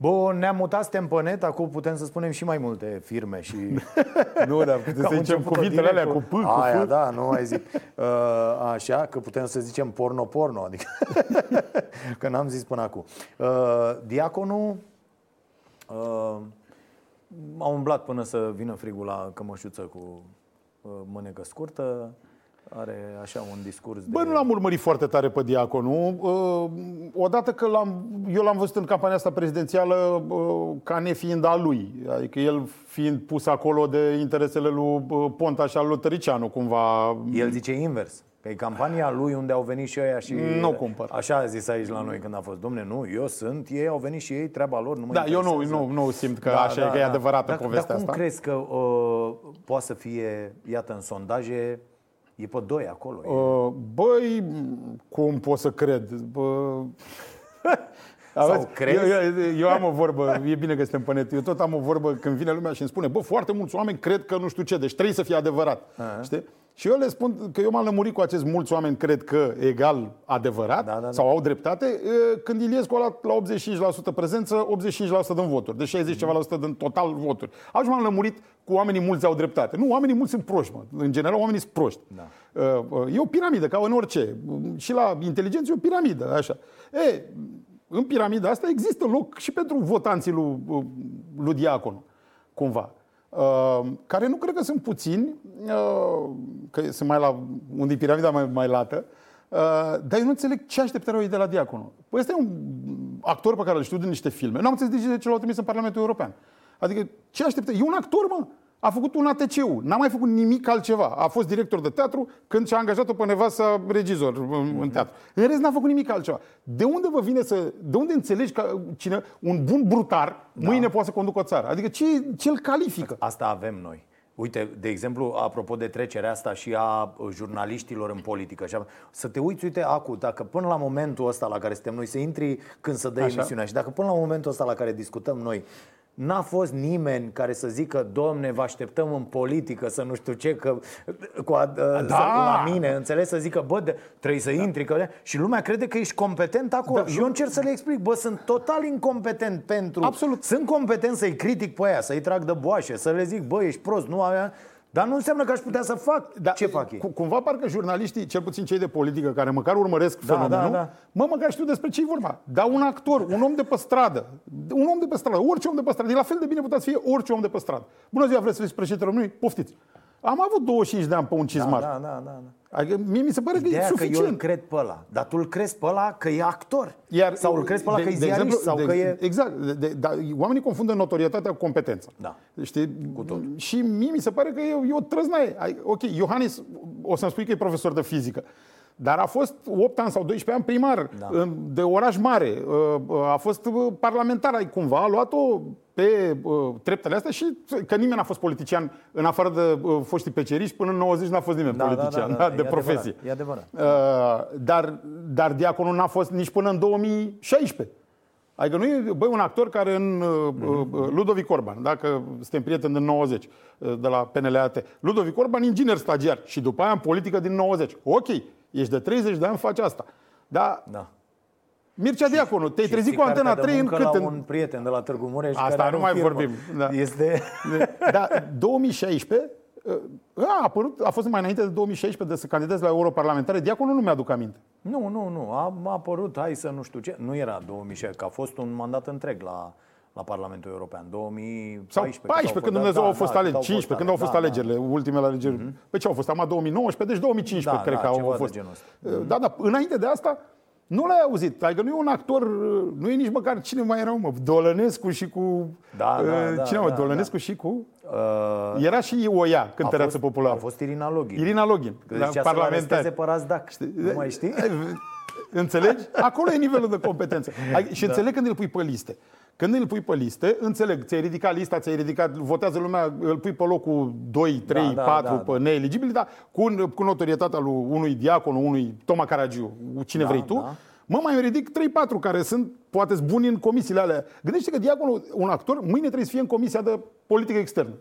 Bun, ne-am mutat, suntem pe net, acum putem să spunem și mai multe firme și... nu, dar putem să zicem cuvintele alea cu P, cu Aia, da, nu mai zic. Uh, așa, că putem să zicem porno-porno, adică... că n-am zis până acum. Uh, diaconul... Uh, a umblat până să vină frigul la cămășuță cu uh, mânecă scurtă. Are așa un discurs Bă, de... nu l-am urmărit foarte tare pe Diaconu. Uh, odată că l-am, eu l-am văzut în campania asta prezidențială uh, ca nefiind a lui. Adică el fiind pus acolo de interesele lui Ponta și al lui Tăricianu, cumva. El zice invers. Că e campania lui unde au venit și ăia și... Nu cumpăr. Așa a zis aici la noi când a fost. Domne, nu, eu sunt, ei au venit și ei, treaba lor, nu mă Da, eu nu, nu, nu simt că da, așa da, e, că da. e adevărată dar, povestea dar cum asta. crezi că uh, poate să fie, iată, în sondaje, E pe doi acolo. Uh, băi, cum pot să cred? Bă... Sau crezi? Eu, eu, eu am o vorbă, e bine că suntem pe net, eu tot am o vorbă când vine lumea și îmi spune, bă, foarte mulți oameni cred că nu știu ce, deci trebuie să fie adevărat. Uh-huh. Știi? Și eu le spun că eu m-am lămurit cu acest mulți oameni cred că egal adevărat da, da, da. sau au dreptate când Iliescu a la 85% prezență, 85% din voturi, de 60 ceva la sută din total voturi. Atunci m-am lămurit cu oamenii mulți au dreptate. Nu, oamenii mulți sunt proști, mă. În general, oamenii sunt proști. Da. E o piramidă, ca în orice. Și la inteligență e o piramidă, așa. E, în piramida asta există loc și pentru votanții lui, lui Diaconu, cumva. Uh, care nu cred că sunt puțini, uh, că sunt mai la, unde e piramida mai, mai lată, uh, dar eu nu înțeleg ce așteptări ei de la Diaconu. Păi ăsta e un actor pe care îl știu din niște filme. Nu am înțeles de ce l-au trimis în Parlamentul European. Adică ce așteptă? E un actor, mă! A făcut un ATC-ul, n-a mai făcut nimic altceva. A fost director de teatru când și-a angajat-o pe nevasta regizor în mhm. teatru. În rest n-a făcut nimic altceva. De unde vă vine să... De unde înțelegi că cine, un bun brutar da. mâine poate să conducă o țară? Adică ce, ce îl califică? Asta avem noi. Uite, de exemplu, apropo de trecerea asta și a jurnaliștilor în politică, așa, să te uiți, uite, acu, dacă până la momentul ăsta la care suntem noi, să intri când să dă emisiunea și dacă până la momentul ăsta la care discutăm noi, N-a fost nimeni care să zică, domne, vă așteptăm în politică, să nu știu ce, că cu a, da. să, la mine, înțeles, să zică, bă, de, trebuie să da. intri, că, și lumea crede că ești competent acolo. Da, și eu încerc să le explic, bă, sunt total incompetent pentru... Absolut. Sunt competent să-i critic pe aia, să-i trag de boașe, să le zic, bă, ești prost, nu avea... Dar nu înseamnă că aș putea să fac da, ce fac ei. Cumva parcă jurnaliștii, cel puțin cei de politică, care măcar urmăresc da, fenomenul, da, da. mă, măcar știu despre ce i vorba. Dar un actor, un om de pe stradă, un om de pe stradă, orice om de pe stradă, e la fel de bine putea să fie orice om de pe stradă. Bună ziua, vreți să fiți președinte României? Poftiți. Am avut 25 de ani pe un cizmar. Da, da, da, da. Adică mie mi se pare Ideea că e suficient. că eu îl cred pe ăla. Dar tu îl crezi pe ăla că e actor. Iar, sau îl crezi pe ăla de, că e ziarist exemplu, sau de, că e... Exact. De, de, da, oamenii confundă notorietatea cu competența. Da. Știi? Cu tot. Și mie mi se pare că e, e o trăznaie. Ok, Iohannis, o să-mi spui că e profesor de fizică. Dar a fost 8 ani sau 12 ani primar da. de oraș mare. A fost parlamentar, ai cumva a luat-o pe treptele astea și că nimeni n-a fost politician în afară de foștii peceriști, până în 90 n-a fost nimeni da, da politician da, da, da, da, de e profesie. Adevărat, e adevărat. Dar, dar diaconul n-a fost nici până în 2016. Adică nu e băi, un actor care în mm-hmm. Ludovic Orban, dacă suntem prieteni din 90, de la PNLAT, Ludovic Orban inginer stagiar și după aia în politică din 90. Ok, Ești de 30 de ani, faci asta. Da. da. Mircea și, Diaconu, te-ai trezit cu Antena 3 în cât? la un prieten de la Târgu Mureș Asta nu mai firmă. vorbim. Da. Este... Da, 2016 a, apărut, a fost mai înainte de 2016 de să candidez la europarlamentare. Diaconul nu mi-aduc aminte. Nu, nu, nu. A, a apărut, hai să nu știu ce. Nu era 2016, că a fost un mandat întreg la, la Parlamentul European. 2014. Sau 14, când Dumnezeu da, au fost da, alegeri. 15, când au fost da, alegerile, da. ultimele alegeri. Mm-hmm. Pe ce au fost? Am 2019, deci 2015 da, cred da, că au fost. Mm-hmm. Da, da, înainte de asta nu l-ai auzit. Adică nu e un actor, nu e nici măcar cine mai era, mă, Dolănescu și cu... Da, da, da, cine, da, mă, Dolănescu da. și cu... Uh, era și Oia, cântăreață populară. A fost Irina Login. Irina Login, da, parlamentar. Să Razdac. Știi? Nu mai știi? Înțelegi? Acolo e nivelul de competență. Și da. înțeleg când îl pui pe liste. Când îl pui pe liste, înțeleg, ți-ai ridicat lista, ți-ai ridicat, votează lumea, îl pui pe locul 2, 3, da, 4 da, da, pe da. neeligibili, dar cu, cu notorietatea lui unui diacon, unui Toma Caragiu, cine da, vrei tu, da. mă mai ridic 3-4 care sunt, poate buni în comisiile alea. Gândește că diaconul, un actor, mâine trebuie să fie în comisia de politică externă.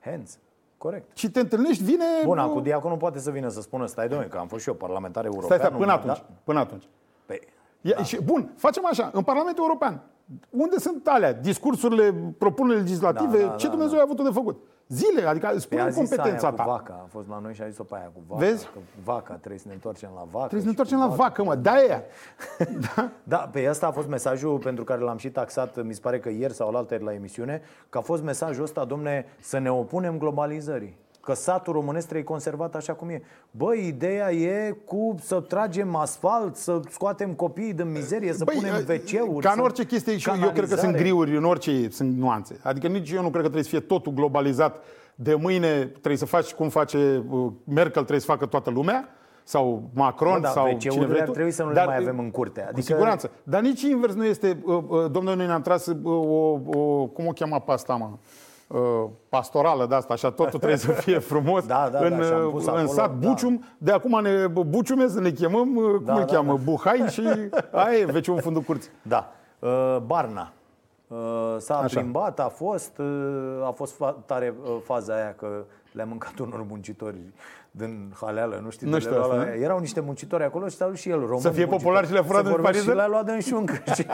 Hands. Corect. Și te întâlnești, vine... Bun, cu diaconul poate să vină să spună, stai domnule, că am fost și eu parlamentar european. Stai, stai, până atunci. Da? Până atunci. Păi, da. și, bun, facem așa. În Parlamentul European, Unde sunt alea? Discursurile, propunerile legislative? Da, da, ce da, Dumnezeu a avut de făcut? Zile, adică spune Păi a zis competența aia ta. Cu vaca. A fost la noi și a zis-o pe aia cu vaca. Vezi? Că vaca, trebuie să ne întoarcem la vacă. Trebuie să ne și întoarcem cu la vacă, mă, da aia. Da, pe ăsta a fost mesajul pentru care l-am și taxat, mi se pare că ieri sau la la emisiune, că a fost mesajul ăsta, domne, să ne opunem globalizării. Că satul românesc trebuie conservat așa cum e. Bă, ideea e cu să tragem asfalt, să scoatem copiii din mizerie, să punem WC-uri. Ca în să- orice chestie, și eu, eu cred că sunt canalizare. griuri, în orice sunt nuanțe. Adică nici eu nu cred că trebuie să fie totul globalizat. De mâine trebuie să faci cum face uh, Merkel, trebuie să facă toată lumea sau Macron Bă, dar sau WC-urile cine vrei ar tu. trebui să nu le Dar, mai avem în curte. Cu Adică- siguranță. Dar nici invers nu este, uh, uh, domnule, noi ne-am tras uh, o, o, cum o cheamă pe asta, mă? Uh, pastorală de asta, așa totul trebuie să fie frumos Da, da, da, în, și am uh, pus în acolo, sat da. Bucium, de acum ne Buciume să ne chemăm, uh, cum Da, îl da, cheamă, da. Buhai și aia e veciul în fundul curții. Da. Uh, Barna. Uh, s-a Așa. plimbat, a fost, uh, a fost fa- tare uh, faza aia că le-a mâncat unor muncitori din Haleală, nu știu, Nu de știu le-a luat- asta, nu? Erau niște muncitori acolo și s-a dus și el român. Să fie muncitor. popular și le-a furat Să în vorbească pariză? Și le-a luat în șuncă. și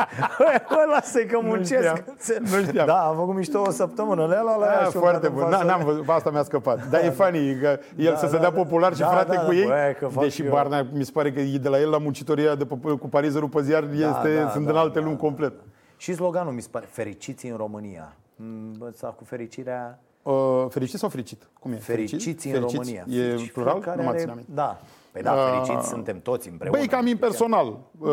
Bă, lasă-i că muncesc. știam. Nu știam. Da, am făcut mișto o săptămână. Le-a luat la ea Da, șunca foarte în bun. față. N- N-am văzut, asta mi-a scăpat. Dar e funny că el Da, să se da, dea da. popular și Da, frate da, cu da, ei. băi, că fac Deși eu. Barna, mi se pare că e de la el la muncitoria de pe, cu parizerul pe ziar este, da, sunt da, în alte da, lumi da, complet. Și sloganul mi se pare, fericiți în România. Mm, Bă, Ăsta cu fericirea, Uh, fericit sau fericit? Cum e? fericiți în Fericiți? România. E Fericiți, plural? fiecare Nu mă are- țin aminte. Da. Păi da, fericiți suntem toți împreună. Băi, cam impersonal. Uh,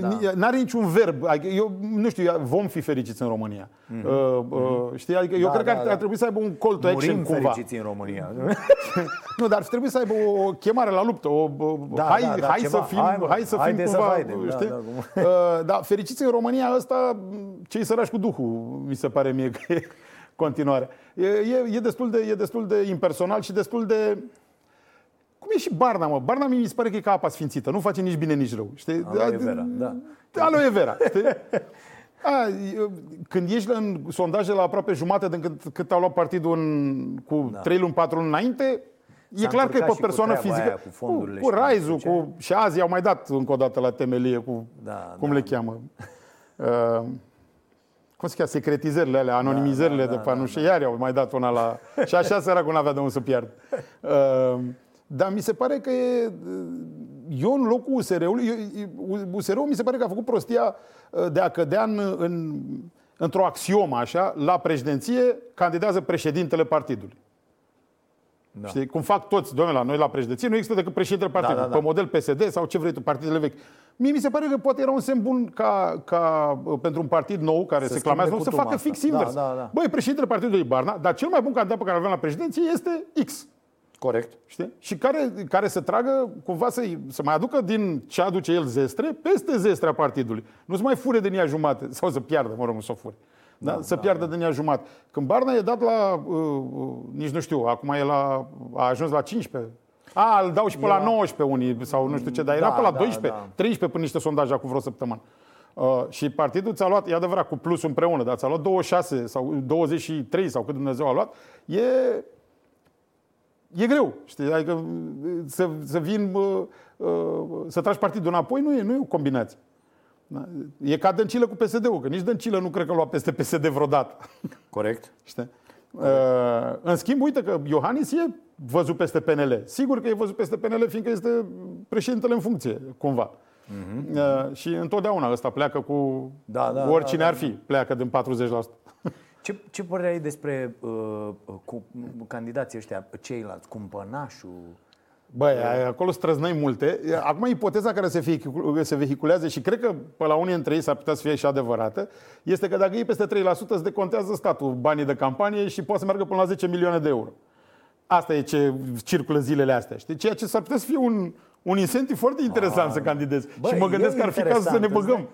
da. N-are niciun verb. Adică Eu nu știu, vom fi fericiți în România. Uh, uh, știi? Adică eu Mhm. Da, cred că da, ar, da. ar trebui să aibă un call to action Murim cumva. fericiți în România. Nu, dar ar trebui să aibă o, o chemare la luptă. O, o, Da, hai, da, da, hai, ceva. să fim, Hai, mă, hai să fim haide să cumva, haidem, da, știi? da, cum- Uh, da, fericiți în România ăsta, cei sărași cu Duhul, mi se pare mie că e continuare. E, e, e, destul de, e destul de impersonal și destul de... Cum e și Barna, mă? Barna mi se pare că e ca apa sfințită. Nu face nici bine, nici rău. Știi? Aloe vera, da. Aloe vera. Știi? A, e- când ești în sondaje la aproape jumate din cât, cât au luat partidul în, cu da. 3 luni, 4 luni înainte, e S-a clar că e încurcat pe și cu persoană treaba fizică. aia, cu fondurile cu, cu și cu Raizu, ce. cu, și azi au mai dat încă o dată la temelie cu, Da, cum da, le cheamă. Uh, cum se cheamă? Secretizările alea, anonimizările da, de da, pe nu știu, iar au mai dat una la... Și așa săracul n-avea de unde să pierd. Uh, dar mi se pare că e... Eu în locul USR-ului, eu- USR-ul mi se pare că a făcut prostia uh, de a cădea în, în, într-o axiomă așa, la președinție candidează președintele partidului. Da. Știi? Cum fac toți, domnule, la noi la președinție nu există decât președintele partidului, da, da. pe model PSD sau ce vrei tu, partidele vechi. Mie mi se pare că poate era un semn bun ca, ca uh, pentru un partid nou care Să se clamează nou schimbe să facă cutuma fix asta. invers. Da, da, da. Băi, președintele partidului e Barna, dar cel mai bun candidat pe care îl avem la președinție este X. Corect. Știi? Și care, care să tragă, cumva să, să mai aducă din ce aduce el zestre, peste zestrea partidului. Nu să mai fure din ea jumate, sau să piardă, mă rog, nu să o fure. Da? să piardă din ea jumate. Când Barna e dat la, uh, uh, nici nu știu, acum e la, a ajuns la 15. A, îl dau și pe E la la- 19 unii, sau nu știu ce, dar era Da, pe la da, 12, da. 13 până niște sondaje acum vreo săptămână. Uh, și partidul ți-a luat, e adevărat, cu plus împreună, dar ți-a luat 26 sau 23 sau cât Dumnezeu a luat, e, e greu, știi? Adică să, să vin, bă, uh, să tragi partidul înapoi nu e, nu e o combinație. Da? E ca Dăncilă cu PSD-ul, că nici Dăncilă nu cred că lua peste PSD vreodată. Corect. Știi? Uh, în schimb, uite că Iohannis e văzut peste PNL. Sigur că e văzut peste PNL, fiindcă este președintele în funcție, cumva. Uh, și întotdeauna ăsta pleacă cu Mhm. Da, da, oricine da, da. ar fi, pleacă din 40%. Ce, ce părere ai despre uh, cu, candidații ăștia, ceilalți, cumpănașul? Băi, ai- acolo străznăi multe. Acum, ipoteza care se, vehicu- se vehiculează și cred că pe la unii dintre ei s-ar putea să fie și adevărată, este că dacă e peste 3%, îți decontează statul banii de campanie și poate să meargă până la 10 milioane de euro. Asta e ce circulă zilele astea. Știi? Ceea ce s-ar putea să fie un, un incentiv foarte interesant să candidezi. Bă, și mă gândesc e că ar fi cazul să ne interesant, băgăm.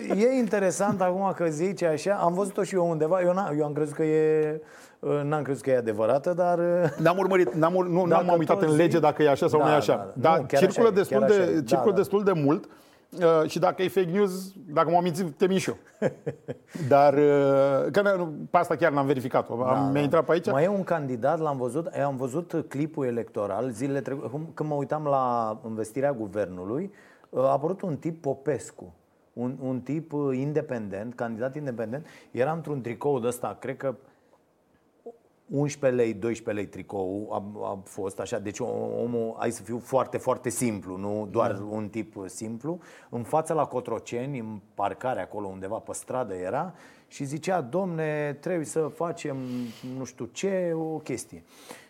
îți dai- E interesant acum că zici așa. Am văzut-o și eu undeva. Eu, n- eu am crezut că e... uh, N-am crezut că e adevărată, dar... uh, N-am urmărit, n-am, ur- nu, Dacă n-am uitat tot în lege zici- dacă e așa sau Da, nu e da, așa. da. Dar Nu, chiar circulă, așa e, destul, chiar de, așa e. Da, circulă da. destul de mult uh, și dacă e fake news, dacă m-am mințit, te mint și eu. Dar uh, că n- pe asta chiar n-am verificat-o. Da, Am, mi-a intrat pe aici. Mai e un candidat, l-am văzut, eu am văzut clipul electoral zilele trecute, cum- când mă uitam la investirea guvernului, a apărut un tip Popescu. un, un tip uh, independent, candidat independent, era într-un tricou de ăsta, cred că 11 lei, 12 lei tricou a, a fost așa, deci omul, ai să fiu foarte, foarte simplu, nu doar da. un tip simplu, în fața la Cotroceni, în parcare acolo undeva pe stradă era și zicea, domne, trebuie să facem nu știu ce, o chestie.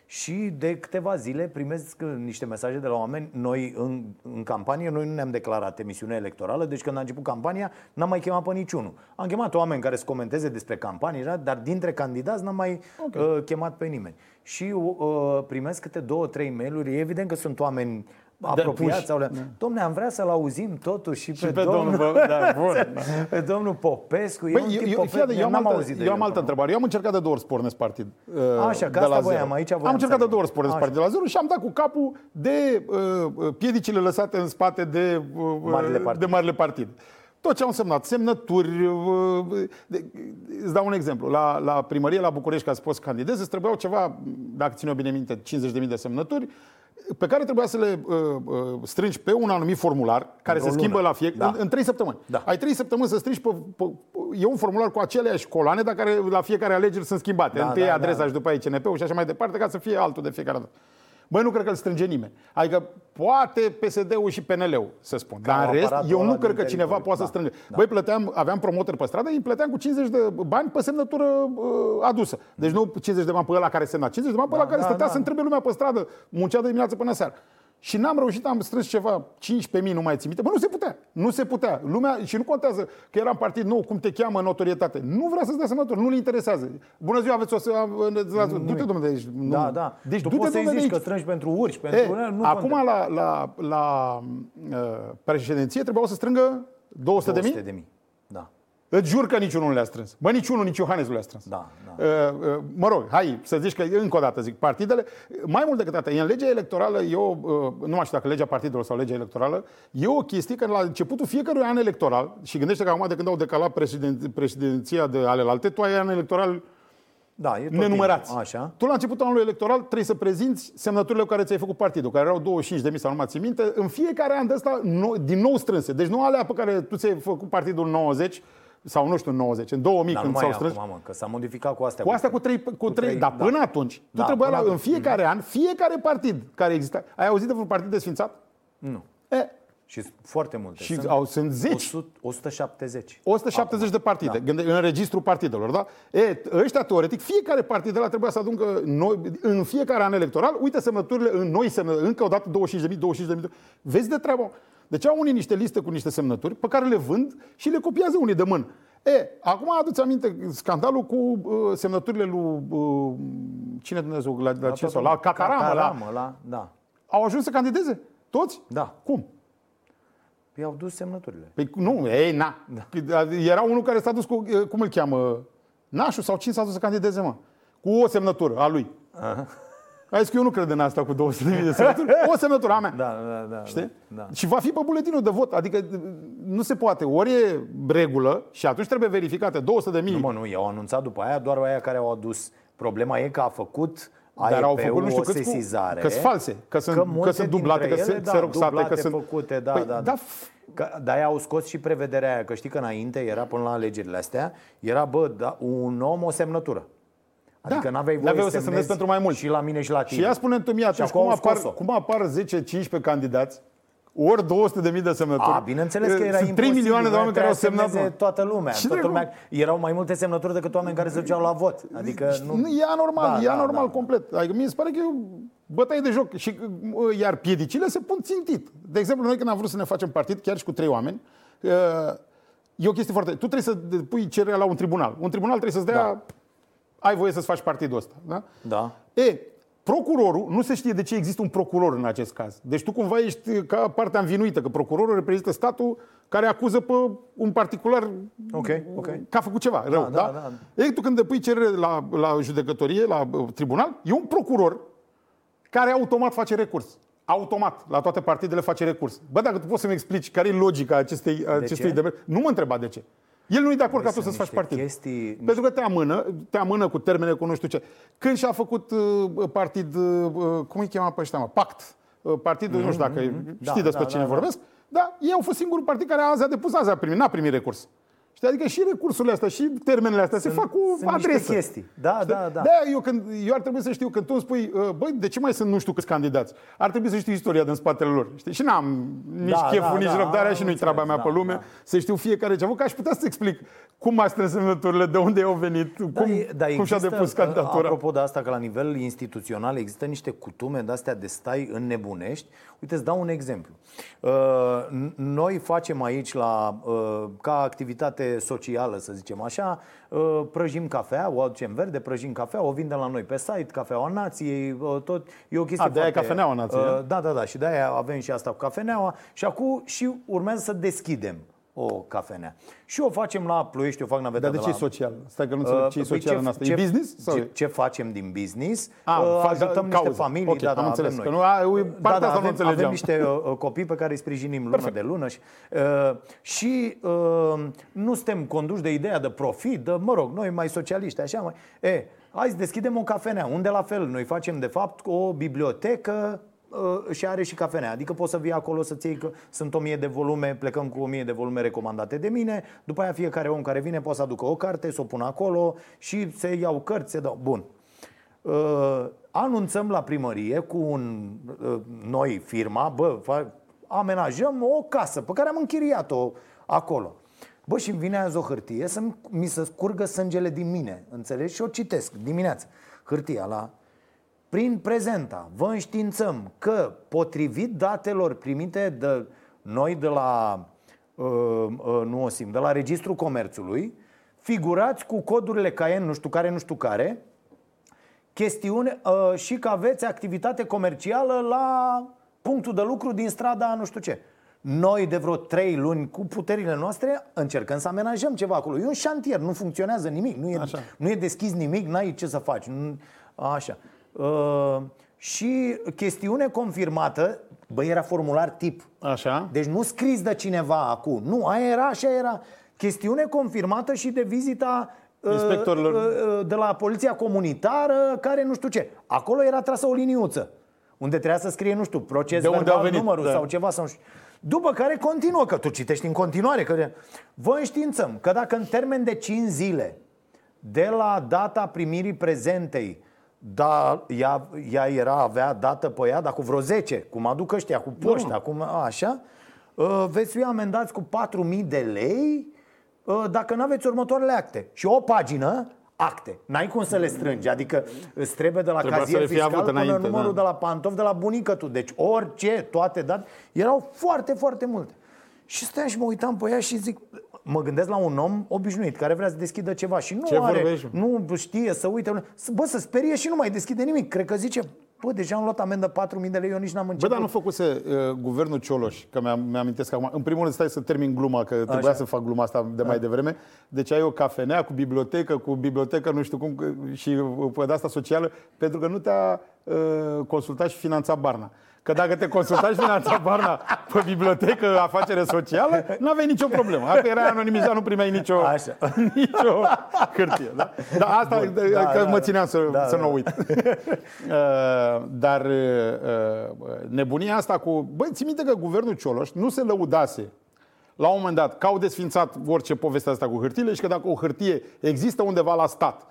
Și de câteva zile primesc niște mesaje de la oameni. Noi, în, în campanie, noi nu ne-am declarat emisiune electorală, deci când a început campania, n-am mai chemat pe niciunul. Am chemat oameni care să comenteze despre campanii, dar dintre candidați n-am mai okay. uh, chemat pe nimeni. Și uh, primesc câte două, trei mail-uri. E evident că sunt oameni apropiați. Sau... Da. Domne, am vrea să-l auzim totuși și, și pe, pe domnul, domnul, da, bun, da. pe domnul Popescu. Păi, eu, eu, Popescu. eu, am altă, eu am altă întrebare. Eu am încercat de două ori să pornesc partid. Uh, Așa, că asta voiam, aici voiam Am încercat de două ori să pornesc partid de la zero și am dat cu capul de uh, uh piedicile lăsate în spate de, uh, marile partid. de marile partid tot ce au însemnat, semnături. Uh, de, îți dau un exemplu. La, la primărie, la București, ca să poți candidezi, îți trebuiau ceva, dacă țin eu bine minte, 50.000 de semnături pe care trebuia să le uh, uh, strângi pe un anumit formular care se schimbă la fiecare da. în, în trei săptămâni. Da. Ai trei săptămâni să strângi pe, pe, e un formular cu aceleași coloane, dar care la fiecare alegeri sunt schimbate. Da, Întâi da, adresa da. și după aici CNP-ul și așa mai departe, ca să fie altul de fiecare dată. Băi, nu cred că îl strânge nimeni. Adică poate PSD-ul și PNL-ul, să spun. Ca Dar în rest, eu nu cred că cineva poate da, să strângă. Da. Băi, plăteam, aveam promotor pe stradă, îi plăteam cu 50 de bani pe semnătură uh, adusă. Deci nu 50 de bani pe ăla care semna, 50 de bani pe ăla da, care da, stătea da. să întrebe lumea pe stradă, muncea de dimineață până seara și n-am reușit, am strâns ceva, 5 pe mii, nu mai țin minte. Bă, nu se putea. Nu se putea. Lumea, și nu contează că eram partid nou, cum te cheamă, notorietate. Nu vrea să-ți dea semnături, nu-l interesează. Bună ziua, aveți o să... Du-te, domnule, deci. Da, da. Deci, tu poți să-i zici că strângi pentru urci, pentru... E, acum, la, la, la, la președinție, trebuiau să strângă 20 de mii. Îți jur că niciunul nu le-a strâns. Bă, niciunul, nici Iohannes nu le-a strâns. Da, da. Uh, uh, mă rog, hai să zici că, încă o dată zic, partidele, mai mult decât atât, în legea electorală, eu, uh, nu mai știu dacă legea partidelor sau legea electorală, e o chestie că la începutul fiecărui an electoral, și gândește că acum de când au decalat președin, președinția de ale alte, tu ai an electoral da, e nenumărați. Așa. Tu la începutul anului electoral trebuie să prezinți semnăturile cu care ți-ai făcut partidul, care erau 25.000 sau nu mai țin minte, în fiecare an de ăsta din nou strânse. Deci nu alea pe care tu ți-ai făcut partidul 90, sau nu știu, în 90, în 2000 Dar când s-au strâns. Acum, mă, că s-a modificat cu astea. Cu astea cu 3, cu 3, cu 3 da, până atunci. Da, tu trebuia la, în fiecare mm. an, fiecare partid care exista. Ai auzit de un partid desfințat? Nu. E, și foarte multe. Și sunt, au, sunt 10. 100, 170. 170 Acum. de partide, da. în registrul partidelor, da? E, ăștia, teoretic, fiecare partid de la trebuia să aduncă noi, în fiecare an electoral, uite semnăturile în noi semnături, încă o dată 25.000, 25.000. Vezi de treabă. Deci au unii niște liste cu niște semnături pe care le vând și le copiază unii de mână. E, acum aduți aminte scandalul cu uh, semnăturile lui uh, cine Dumnezeu, la, la, ce, sau, la Cataramă, Cataramă la, la, da. Au ajuns să candideze? Toți? Da. Cum? Păi au dus semnăturile. Păi nu, ei, na. Da. Păi, era unul care s-a dus cu, cum îl cheamă, Nașu sau cine s-a dus să candideze, mă? Cu o semnătură a lui. Aha. A zis că eu nu cred în asta cu 200 de semnături. O semnătură a mea. Da, da, da. Știi? Da, da. Și va fi pe buletinul de vot. Adică nu se poate. Ori e regulă și atunci trebuie verificate 200 de mii. Nu, mă, nu. I-au anunțat după aia doar aia care au adus. Problema e că a făcut dar au făcut nu știu o sesizare. Că sunt false, că sunt, că, că sunt dublate, că sunt da, xeroxate, că sunt... făcute, da, păi, da, da. Că, de au scos și prevederea aia, că știi că înainte era până la alegerile astea, era, bă, da, un om o semnătură. Adică da, n-aveai voie, să, să semnezi pentru mai mult. Și la mine și la tine. Și ea spune tu mie atunci cum apar, cum apar 10-15 candidați ori 200 de mii de semnături. A, bineînțeles că era Sunt 3 milioane de oameni care au semnat. toată lumea. Și toată lumea. Erau mai multe semnături decât oameni care se duceau la vot. Adică nu... E anormal, da, e anormal da, da. complet. Adică mie se pare că e o bătaie de joc. Și, iar piedicile se pun țintit. De exemplu, noi când am vrut să ne facem partid, chiar și cu trei oameni, e o chestie foarte... Tu trebuie să pui cererea la un tribunal. Un tribunal trebuie să-ți dea da ai voie să-ți faci partidul ăsta. Da? da. E, procurorul, nu se știe de ce există un procuror în acest caz. Deci tu cumva ești ca partea învinuită, că procurorul reprezintă statul care acuză pe un particular okay, okay. că a făcut ceva rău. Da, da? Da, da. Ei, tu când depui cerere la, la judecătorie, la uh, tribunal, e un procuror care automat face recurs. Automat, la toate partidele face recurs. Bă, dacă tu poți să-mi explici care e logica acestei, acestui demers, nu mă întreba de ce. El nu e de acord ca tu să-ți faci partid. Chestii... Pentru că te amână, te amână cu termene, cu nu știu ce. Când și-a făcut uh, partid, uh, uh cum îi chema pe ăștia, mă? Pact. uh, partidul, mm-hmm. nu știu dacă mm-hmm. știi da, despre da, cine da, vorbesc, da. dar ei au fost singurul partid care azi a depus, azi a primit, n-a primit recurs. Știi? Adică și recursurile astea, și termenele astea sunt, se fac cu sunt adresă. chestii. Da, știi? da, da. de eu, când, eu ar trebui să știu, când tu îmi spui, uh, băi, de ce mai sunt nu știu câți candidați? Ar trebui să știu istoria din spatele lor. Știi? Și n-am nici da, cheful, da, nici da, răbdarea da, și nu-i treaba mea da, pe lume. Da. Să știu fiecare ce a că aș putea să explic cum a strâns semnăturile, de unde au venit, da, cum, da, cum și-a depus uh, candidatura. Apropo de asta, că la nivel instituțional există niște cutume de astea de stai în nebunești. Uite, îți dau un exemplu. Uh, noi facem aici, la, ca activitate socială, să zicem așa, uh, prăjim cafea, o aducem verde, prăjim cafea, o vindem la noi pe site, cafeaua nației, uh, tot. E o chestie A, de-aia foarte, cafeneaua nației. Uh, da, da, da, și de-aia avem și asta cu cafeneaua și acum și urmează să deschidem o cafenea. Și o facem la Ploiești, o fac naveta Dar de, de ce la... social? Stai că nu înțeleg uh, ce e păi social ce, în asta. Ce, e business? Sau ce, ce facem din business? A, uh, ajutăm niște familii. Okay, da, da, am înțeles. Noi. Că nu, a, partea da, da, asta avem, nu avem niște uh, uh, copii pe care îi sprijinim lună Perfect. de lună. Și, uh, și uh, nu suntem conduși de ideea de profit, de, mă rog, noi mai socialiști, așa mai... E, hai să deschidem o cafenea, unde la fel noi facem de fapt o bibliotecă Uh, și are și cafenea. Adică poți să vii acolo să-ți iei că sunt o mie de volume, plecăm cu o mie de volume recomandate de mine, după aia fiecare om care vine poate să aducă o carte, să o pună acolo și se iau cărți, se dau. Bun. Uh, anunțăm la primărie cu un, uh, noi firma, bă, amenajăm o casă pe care am închiriat-o acolo. Bă, și îmi vine azi o hârtie să mi se scurgă sângele din mine, înțelegi? Și o citesc dimineața. Hârtia la prin prezenta vă înștiințăm că, potrivit datelor primite de noi de la, uh, uh, nu o simt, de la Registrul Comerțului, figurați cu codurile CAEN, nu știu care, nu știu care, chestiune uh, și că aveți activitate comercială la punctul de lucru din strada nu știu ce. Noi de vreo trei luni cu puterile noastre încercăm să amenajăm ceva acolo. E un șantier, nu funcționează nimic, nu e, nu e deschis nimic, n-ai ce să faci. Nu, așa. Uh, și chestiune confirmată, bă, era formular tip. Așa. Deci nu scris de cineva acum. Nu, aia era, așa era. Chestiune confirmată și de vizita uh, inspectorilor uh, de la poliția comunitară, care nu știu ce. Acolo era trasă o liniuță. Unde trebuia să scrie, nu știu, proces de verbal, venit, numărul da. sau ceva sau După care continuă, că tu citești în continuare că vă înștiințăm că dacă în termen de 5 zile de la data primirii prezentei da, ea, ea era, avea dată pe ea, dar cu vreo 10, cum aduc ăștia, cu poșta, da. cum așa, uh, veți fi amendați cu 4.000 de lei uh, dacă nu aveți următoarele acte. Și o pagină acte. N-ai cum să le strângi. Adică îți trebuie de la trebuie cazier fiscal până înainte, numărul da. de la pantof, de la bunică tu. Deci orice, toate date. Erau foarte, foarte multe. Și stăteam și mă uitam pe ea și zic, mă gândesc la un om obișnuit care vrea să deschidă ceva și nu Ce are, vorbești? nu știe să uite, bă, să sperie și nu mai deschide nimic. Cred că zice, Bă, deja am luat amendă 4.000 de lei, eu nici n-am început. Bă, dar nu făcuse uh, guvernul Cioloș, că mi-am, mi-amintesc acum. În primul rând, stai să termin gluma, că trebuia Așa. să fac gluma asta de mai devreme. Deci ai o cafenea cu bibliotecă, cu bibliotecă, nu știu cum, și uh, pe de asta socială, pentru că nu te-a uh, consultat și finanțat Barna. Că dacă te consultați și finanța Barna pe bibliotecă, afacere socială, nu aveai nicio problemă. Dacă erai anonimizat, nu primeai nicio, Așa. nicio hârtie. Da? Dar asta Bun. Da, că da, mă țineam să, da, să da. nu uit. Uh, dar uh, nebunia asta cu... Băi, ții minte că guvernul Cioloș nu se lăudase la un moment dat că au desfințat orice poveste asta cu hârtiile și că dacă o hârtie există undeva la stat,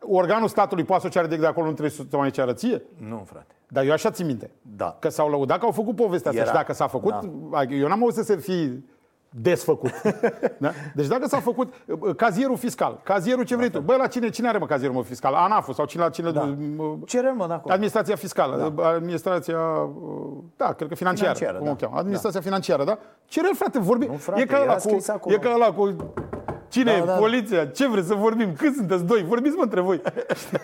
organul statului poate să o ceară de acolo, nu trebuie să o mai ceară ție? Nu, frate. Dar eu așa țin minte. Da. Că s-au lăudat că au făcut povestea asta. Era. Și dacă s-a făcut, da. eu n-am auzit să fi desfăcut. da? Deci dacă s-a făcut uh, cazierul fiscal, cazierul ce vrei tu. Băi, la cine, cine are mă cazierul mă, fiscal? ANAF sau cine la cine? Da. Cerem, mă, acolo. Administrația fiscală, da. administrația, uh, da, cred că financiară, financiară cum da. o cheamă. Administrația da. financiară, da? Cere, frate, vorbim. Nu, frate, e ca ăla cu, e ca ăla cu Cine da, e? Da. Poliția? Ce vreți să vorbim? Cât sunteți? Doi? Vorbiți mă între voi.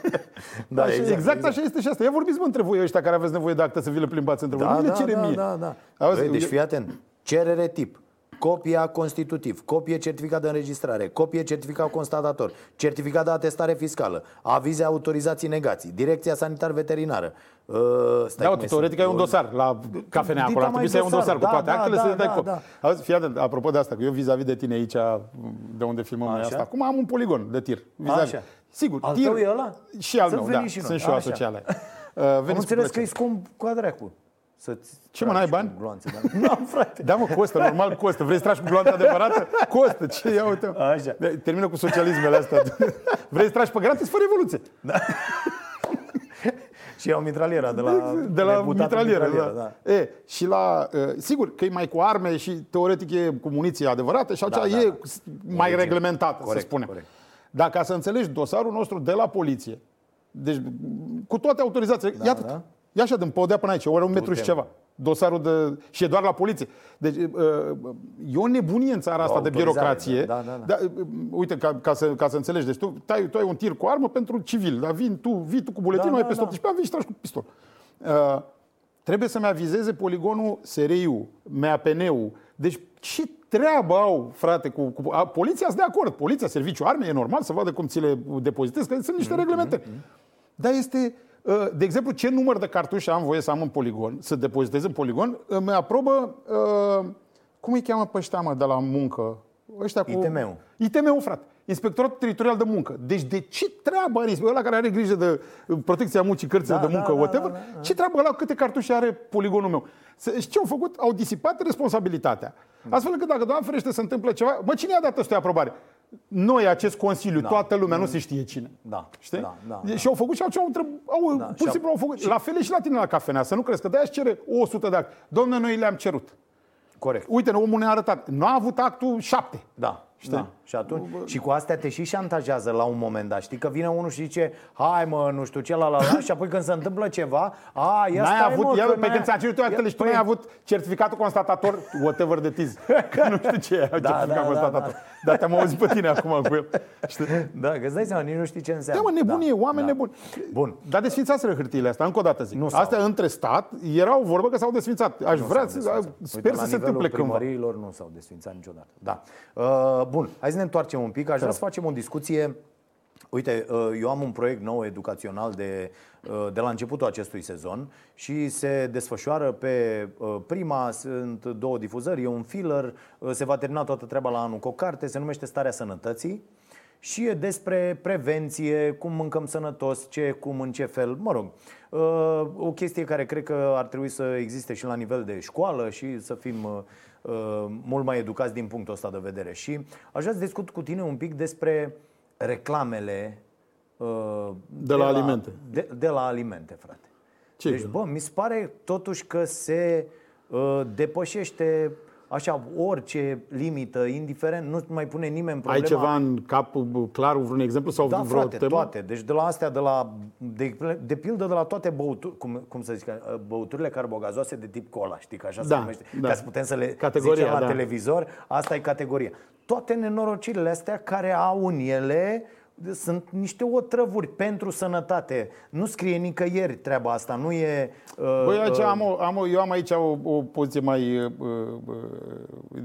da, așa, exact, exact, așa este și asta. Ia vorbiți mă între voi ăștia care aveți nevoie de acte să vi le plimbați între da, voi. Da, cere da, mie. Da, da. Auzi, Băi, deci fii atent. Cerere tip copia constitutiv, copie certificat de înregistrare, copie certificat constatator, certificat de atestare fiscală, avize autorizații negații, direcția sanitar-veterinară. Uh, stai da, teoretic ai un dosar la cafenea acolo, ar trebui să ai un dosar da, cu toate da, actele da, să dai da, da. Auzi, fii atent, apropo de asta, că eu vis-a-vis de tine aici, de unde filmăm noi asta, acum am un poligon de tir. Vis-a-vis. Așa. Sigur, al tir, tău e ăla? Și al meu, da, și sunt și eu asociale. Uh, am înțeles că e scump cu dracu. Să-ți Ce mă, n-ai bani? Gloanțe, da. Nu am, frate. Da, mă, costă, normal costă. Vrei să tragi cu gloanța adevărată? Costă. Ce ia uite. Așa. Termină cu socialismele astea. Vrei să tragi pe gratis? Fă revoluție. Da. și iau mitraliera de la, de la mitralieră. mitraliera, Da. da. E, și la, uh, sigur că e mai cu arme și teoretic e cu muniție adevărată și atunci Da, e da. mai Origine. reglementată, Corect, să spunem. corect. Dar ca să înțelegi dosarul nostru de la poliție, deci cu toate autorizațiile, Da, da, iată, da. Da. ia așa din podea până aici, ori un metru și Du-te, ceva. Dosarul de... și e doar la poliție. Deci uh, e o nebunie în țara asta de autorizare, birocrație. da, da, da. uh, uite, ca, ca, să, ca să înțelegi, deci tu, tai, tu ai un tir cu armă pentru civil, dar vin tu, vii tu cu buletinul, Da, ai da, peste da. 18 ani, vii și tragi cu pistol. Uh, trebuie să-mi avizeze poligonul SRI-ul, MAPN-ul. Deci ce treabă au, frate, cu, cu a, poliția sunt de acord. Poliția, serviciu arme, e normal să vadă cum ți le depozitezi, că sunt niște reglementări. Dar este, uh, de exemplu, ce număr de cartușe am voie să am în poligon, să depozitez în poligon, îmi aprobă, uh, cum îi cheamă pe ăștia, mă, de la muncă? Ăștia cu... ITM-ul. ITM-ul, frate. Inspectoratul Teritorial de Muncă. Deci de ce treabă are inspectorul ăla care are grijă de uh, protecția muncii, cărțile Da, de da, muncă, da, whatever? da, da. Ce treabă ăla, câte cartușe are poligonul meu? Să- Și ce au făcut? Au disipat responsabilitatea. Astfel încât dacă, Doamne ferește, se întâmplă ceva, mă, cine a dat ăsta aprobare? Noi, acest Consiliu, Da. toată lumea, nu se știe cine. Da, Știi? da, da, E- da. Și au făcut și au, ce au, întreb, au Da, pur și și simplu au făcut. La fel e și la tine la cafenea, să nu crezi că de-aia își cere 100 de acte. Domne, noi le-am cerut. Corect. Uite, omul ne-a arătat. Nu a avut actul 7. Da. Știi? Da. Și, atunci, și cu astea te și șantajează la un moment dat. Știi că vine unul și zice, hai mă, nu știu ce, la la la, și apoi când se întâmplă ceva, a, ia N-ai stai, avut, mă, ia, că pe n-ai- când ți-a cerut eu actele Ia, și tu n-ai păi, avut certificatul constatator, whatever de tiz. Că nu știu ce e certificat da, da, constatator. Dar te-am auzit pe tine acum cu el. Știi? Da, că îți dai seama, nici nu știi ce Da, înseamnă. mă, nebunie, oameni da. nebuni. Bun. Dar desfințaseră hârtiile astea, încă o dată zic. Nu s-au. astea între stat, erau vorbă că s-au desfințat. Aș Nu vrea s-au să, desfințat. sper Uite, să la se nivelul întâmple cândva. primăriilor nu s-au desfințat niciodată. Da. Uh, bun, hai să ne întoarcem un pic. Aș vrea să facem o discuție. Uite, uh, eu am un proiect nou educațional de, uh, de la începutul acestui sezon și se desfășoară pe uh, prima, sunt două difuzări, e un filler, uh, se va termina toată treaba la anul cu o carte, se numește Starea Sănătății și e despre prevenție, cum mâncăm sănătos, ce, cum, în ce fel, mă rog. uh, O chestie care cred că ar trebui să existe și la nivel de școală și să fim uh, uh, mult mai educați din punctul ăsta de vedere. Și aș vrea să discut cu tine un pic despre reclamele uh, De la alimente. De, de la alimente, frate. Ce deci, e? bă, mi se pare totuși că se uh, depășește așa orice limită, indiferent, nu mai pune nimeni problema. Ai ceva în cap bă, clar, vreun exemplu sau Da, vreo frate, temă? toate. Deci de la astea, de la, de, de pildă de la toate băuturi, cum, cum să zic, uh, băuturile carbogazoase de tip cola, știi, că așa se Da, numește, da. ca să putem să le Categoria, zicem la da. televizor, asta e categoria. Toate nenorocirile astea care au în ele sunt niște otrăvuri pentru sănătate. Nu scrie nicăieri treaba asta, nu e... Uh, Băi, aici uh, am o, am o, eu am aici o, o poziție mai uh, uh,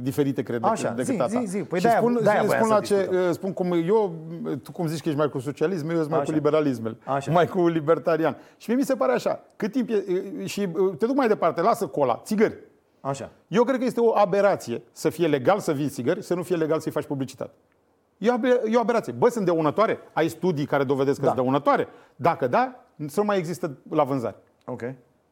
diferită, cred, Așa, decât, zi, decât a ta. zi, zi. Păi și de-aia- spun, de-aia și voiam spun, să la ce, discutăm. uh, spun cum eu, tu cum zici că ești mai cu socialism, eu sunt mai Așa. cu liberalismul, Așa. mai cu libertarian. Și mie mi se pare așa, cât timp e, uh, și uh, te duc mai departe, lasă cola, țigări. Așa. Eu cred că este o aberație să fie legal să vii țigări, să nu fie legal să-i faci publicitate. E o, abe- e o aberație. Bă, sunt dăunătoare? Ai studii care dovedesc că Da. sunt dăunătoare? Dacă da, să nu mai există la vânzare. Ok.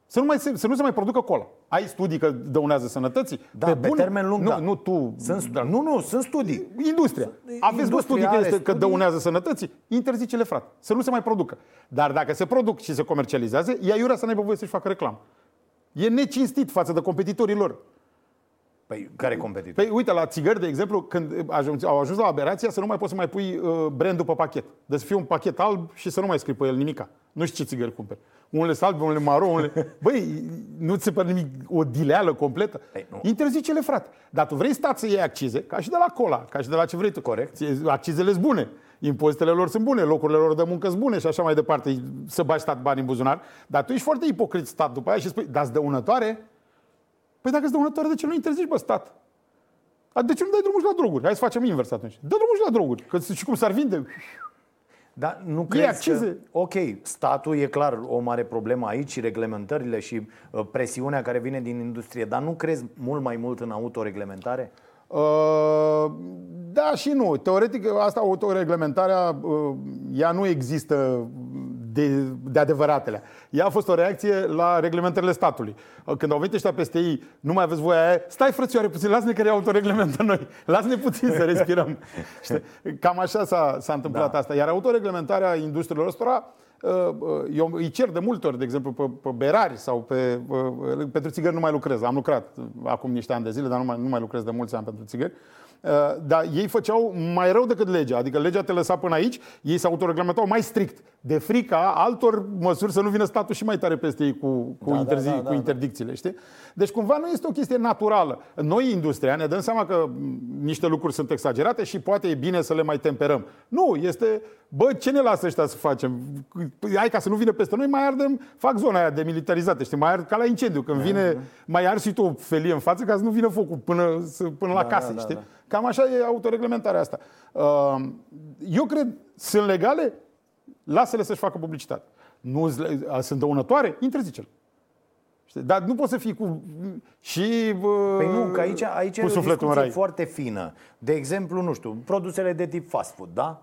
Să nu, mai se, să nu se mai producă cola. Ai studii că dăunează sănătății? Da, pe, termen lung, nu, da. Nu tu. Sunt, dar- Nu, nu, sunt studii. Industria. Aveți vă Industria studii că, are este, că studii. dăunează sănătății? Interzice-le, frate. Să nu se mai producă. Dar dacă se produc și se comercializează, e aiurea să n-aibă voie să-și facă reclamă. E necinstit față de competitorii lor. Păi, care competitor? Păi, uite, la țigări, de exemplu, când ajung, au ajuns la aberația să nu mai poți să mai pui uh, brandul pe pachet. Deci să fie un pachet alb și să nu mai scrii pe el nimica. Nu știu ce țigări cumperi. Unele sunt albe, unele maro, unele... Băi, nu ți se pare nimic o dileală completă? Păi, nu. Interzice-le, frate. Dar tu vrei stat să iei accize, ca și de la cola, ca și de la ce vrei tu. Corect. Ție- Accizele sunt bune. Impozitele lor sunt bune, locurile lor de muncă sunt bune și așa mai departe. Să bagi stat bani în buzunar. Dar tu ești foarte ipocrit stat după aia și spui, dar dăunătoare? Păi dacă sunt dăunătoare, de ce nu interzici, bă, stat? A, De ce nu dai drumul și la droguri? Hai să facem invers atunci. Dă drumul și la droguri. Că și cum s-ar vinde? Dar nu crezi accize. că, ok, statul e clar o mare problemă aici și reglementările și uh, presiunea care vine din industrie, dar nu crezi mult mai mult în autoreglementare? Uh, da și nu. Teoretic, asta autoreglementarea, uh, ea nu există de, de adevăratele. Ea a fost o reacție la reglementările statului. Când au venit ăștia peste ei, nu mai aveți voia aia, stai frățioare puțin, lasă-ne că autoreglementă noi, lasă-ne puțin să respirăm. Cam așa s-a, s-a întâmplat da. asta. Iar autoreglementarea industriilor ăstora, uh, uh, eu îi cer de multe ori, de exemplu, pe, pe berari sau pe, uh, pentru țigări nu mai lucrez. Am lucrat acum niște ani de zile, dar nu mai, nu mai lucrez de mulți ani pentru țigări. Uh, dar ei făceau mai rău decât legea. Adică legea te lăsa până aici, ei se autoreglementau mai strict. De frica altor măsuri să nu vină statul și mai tare peste ei cu, cu, da, interzi, da, da, cu da, interdicțiile. Știi? Deci cumva nu este o chestie naturală. Noi, industria, ne dăm seama că niște lucruri sunt exagerate și poate e bine să le mai temperăm. Nu, este, bă, ce ne lasă ăștia să facem? Hai ca să nu vină peste noi, mai ardem, fac zona aia demilitarizată, știi, mai ard ca la incendiu. Când vine, da, mai arzi și tu o felie în față ca să nu vină focul până, până la da, casă, da, știi? Da, da. Cam așa e autoreglementarea asta. Uh, eu cred, sunt legale, lasă-le să-și facă publicitate. Nu sunt dăunătoare, interzice-l. Dar nu poți să fii cu și Păi nu, că aici, aici e o discuție foarte fină. De exemplu, nu știu, produsele de tip fast food, da?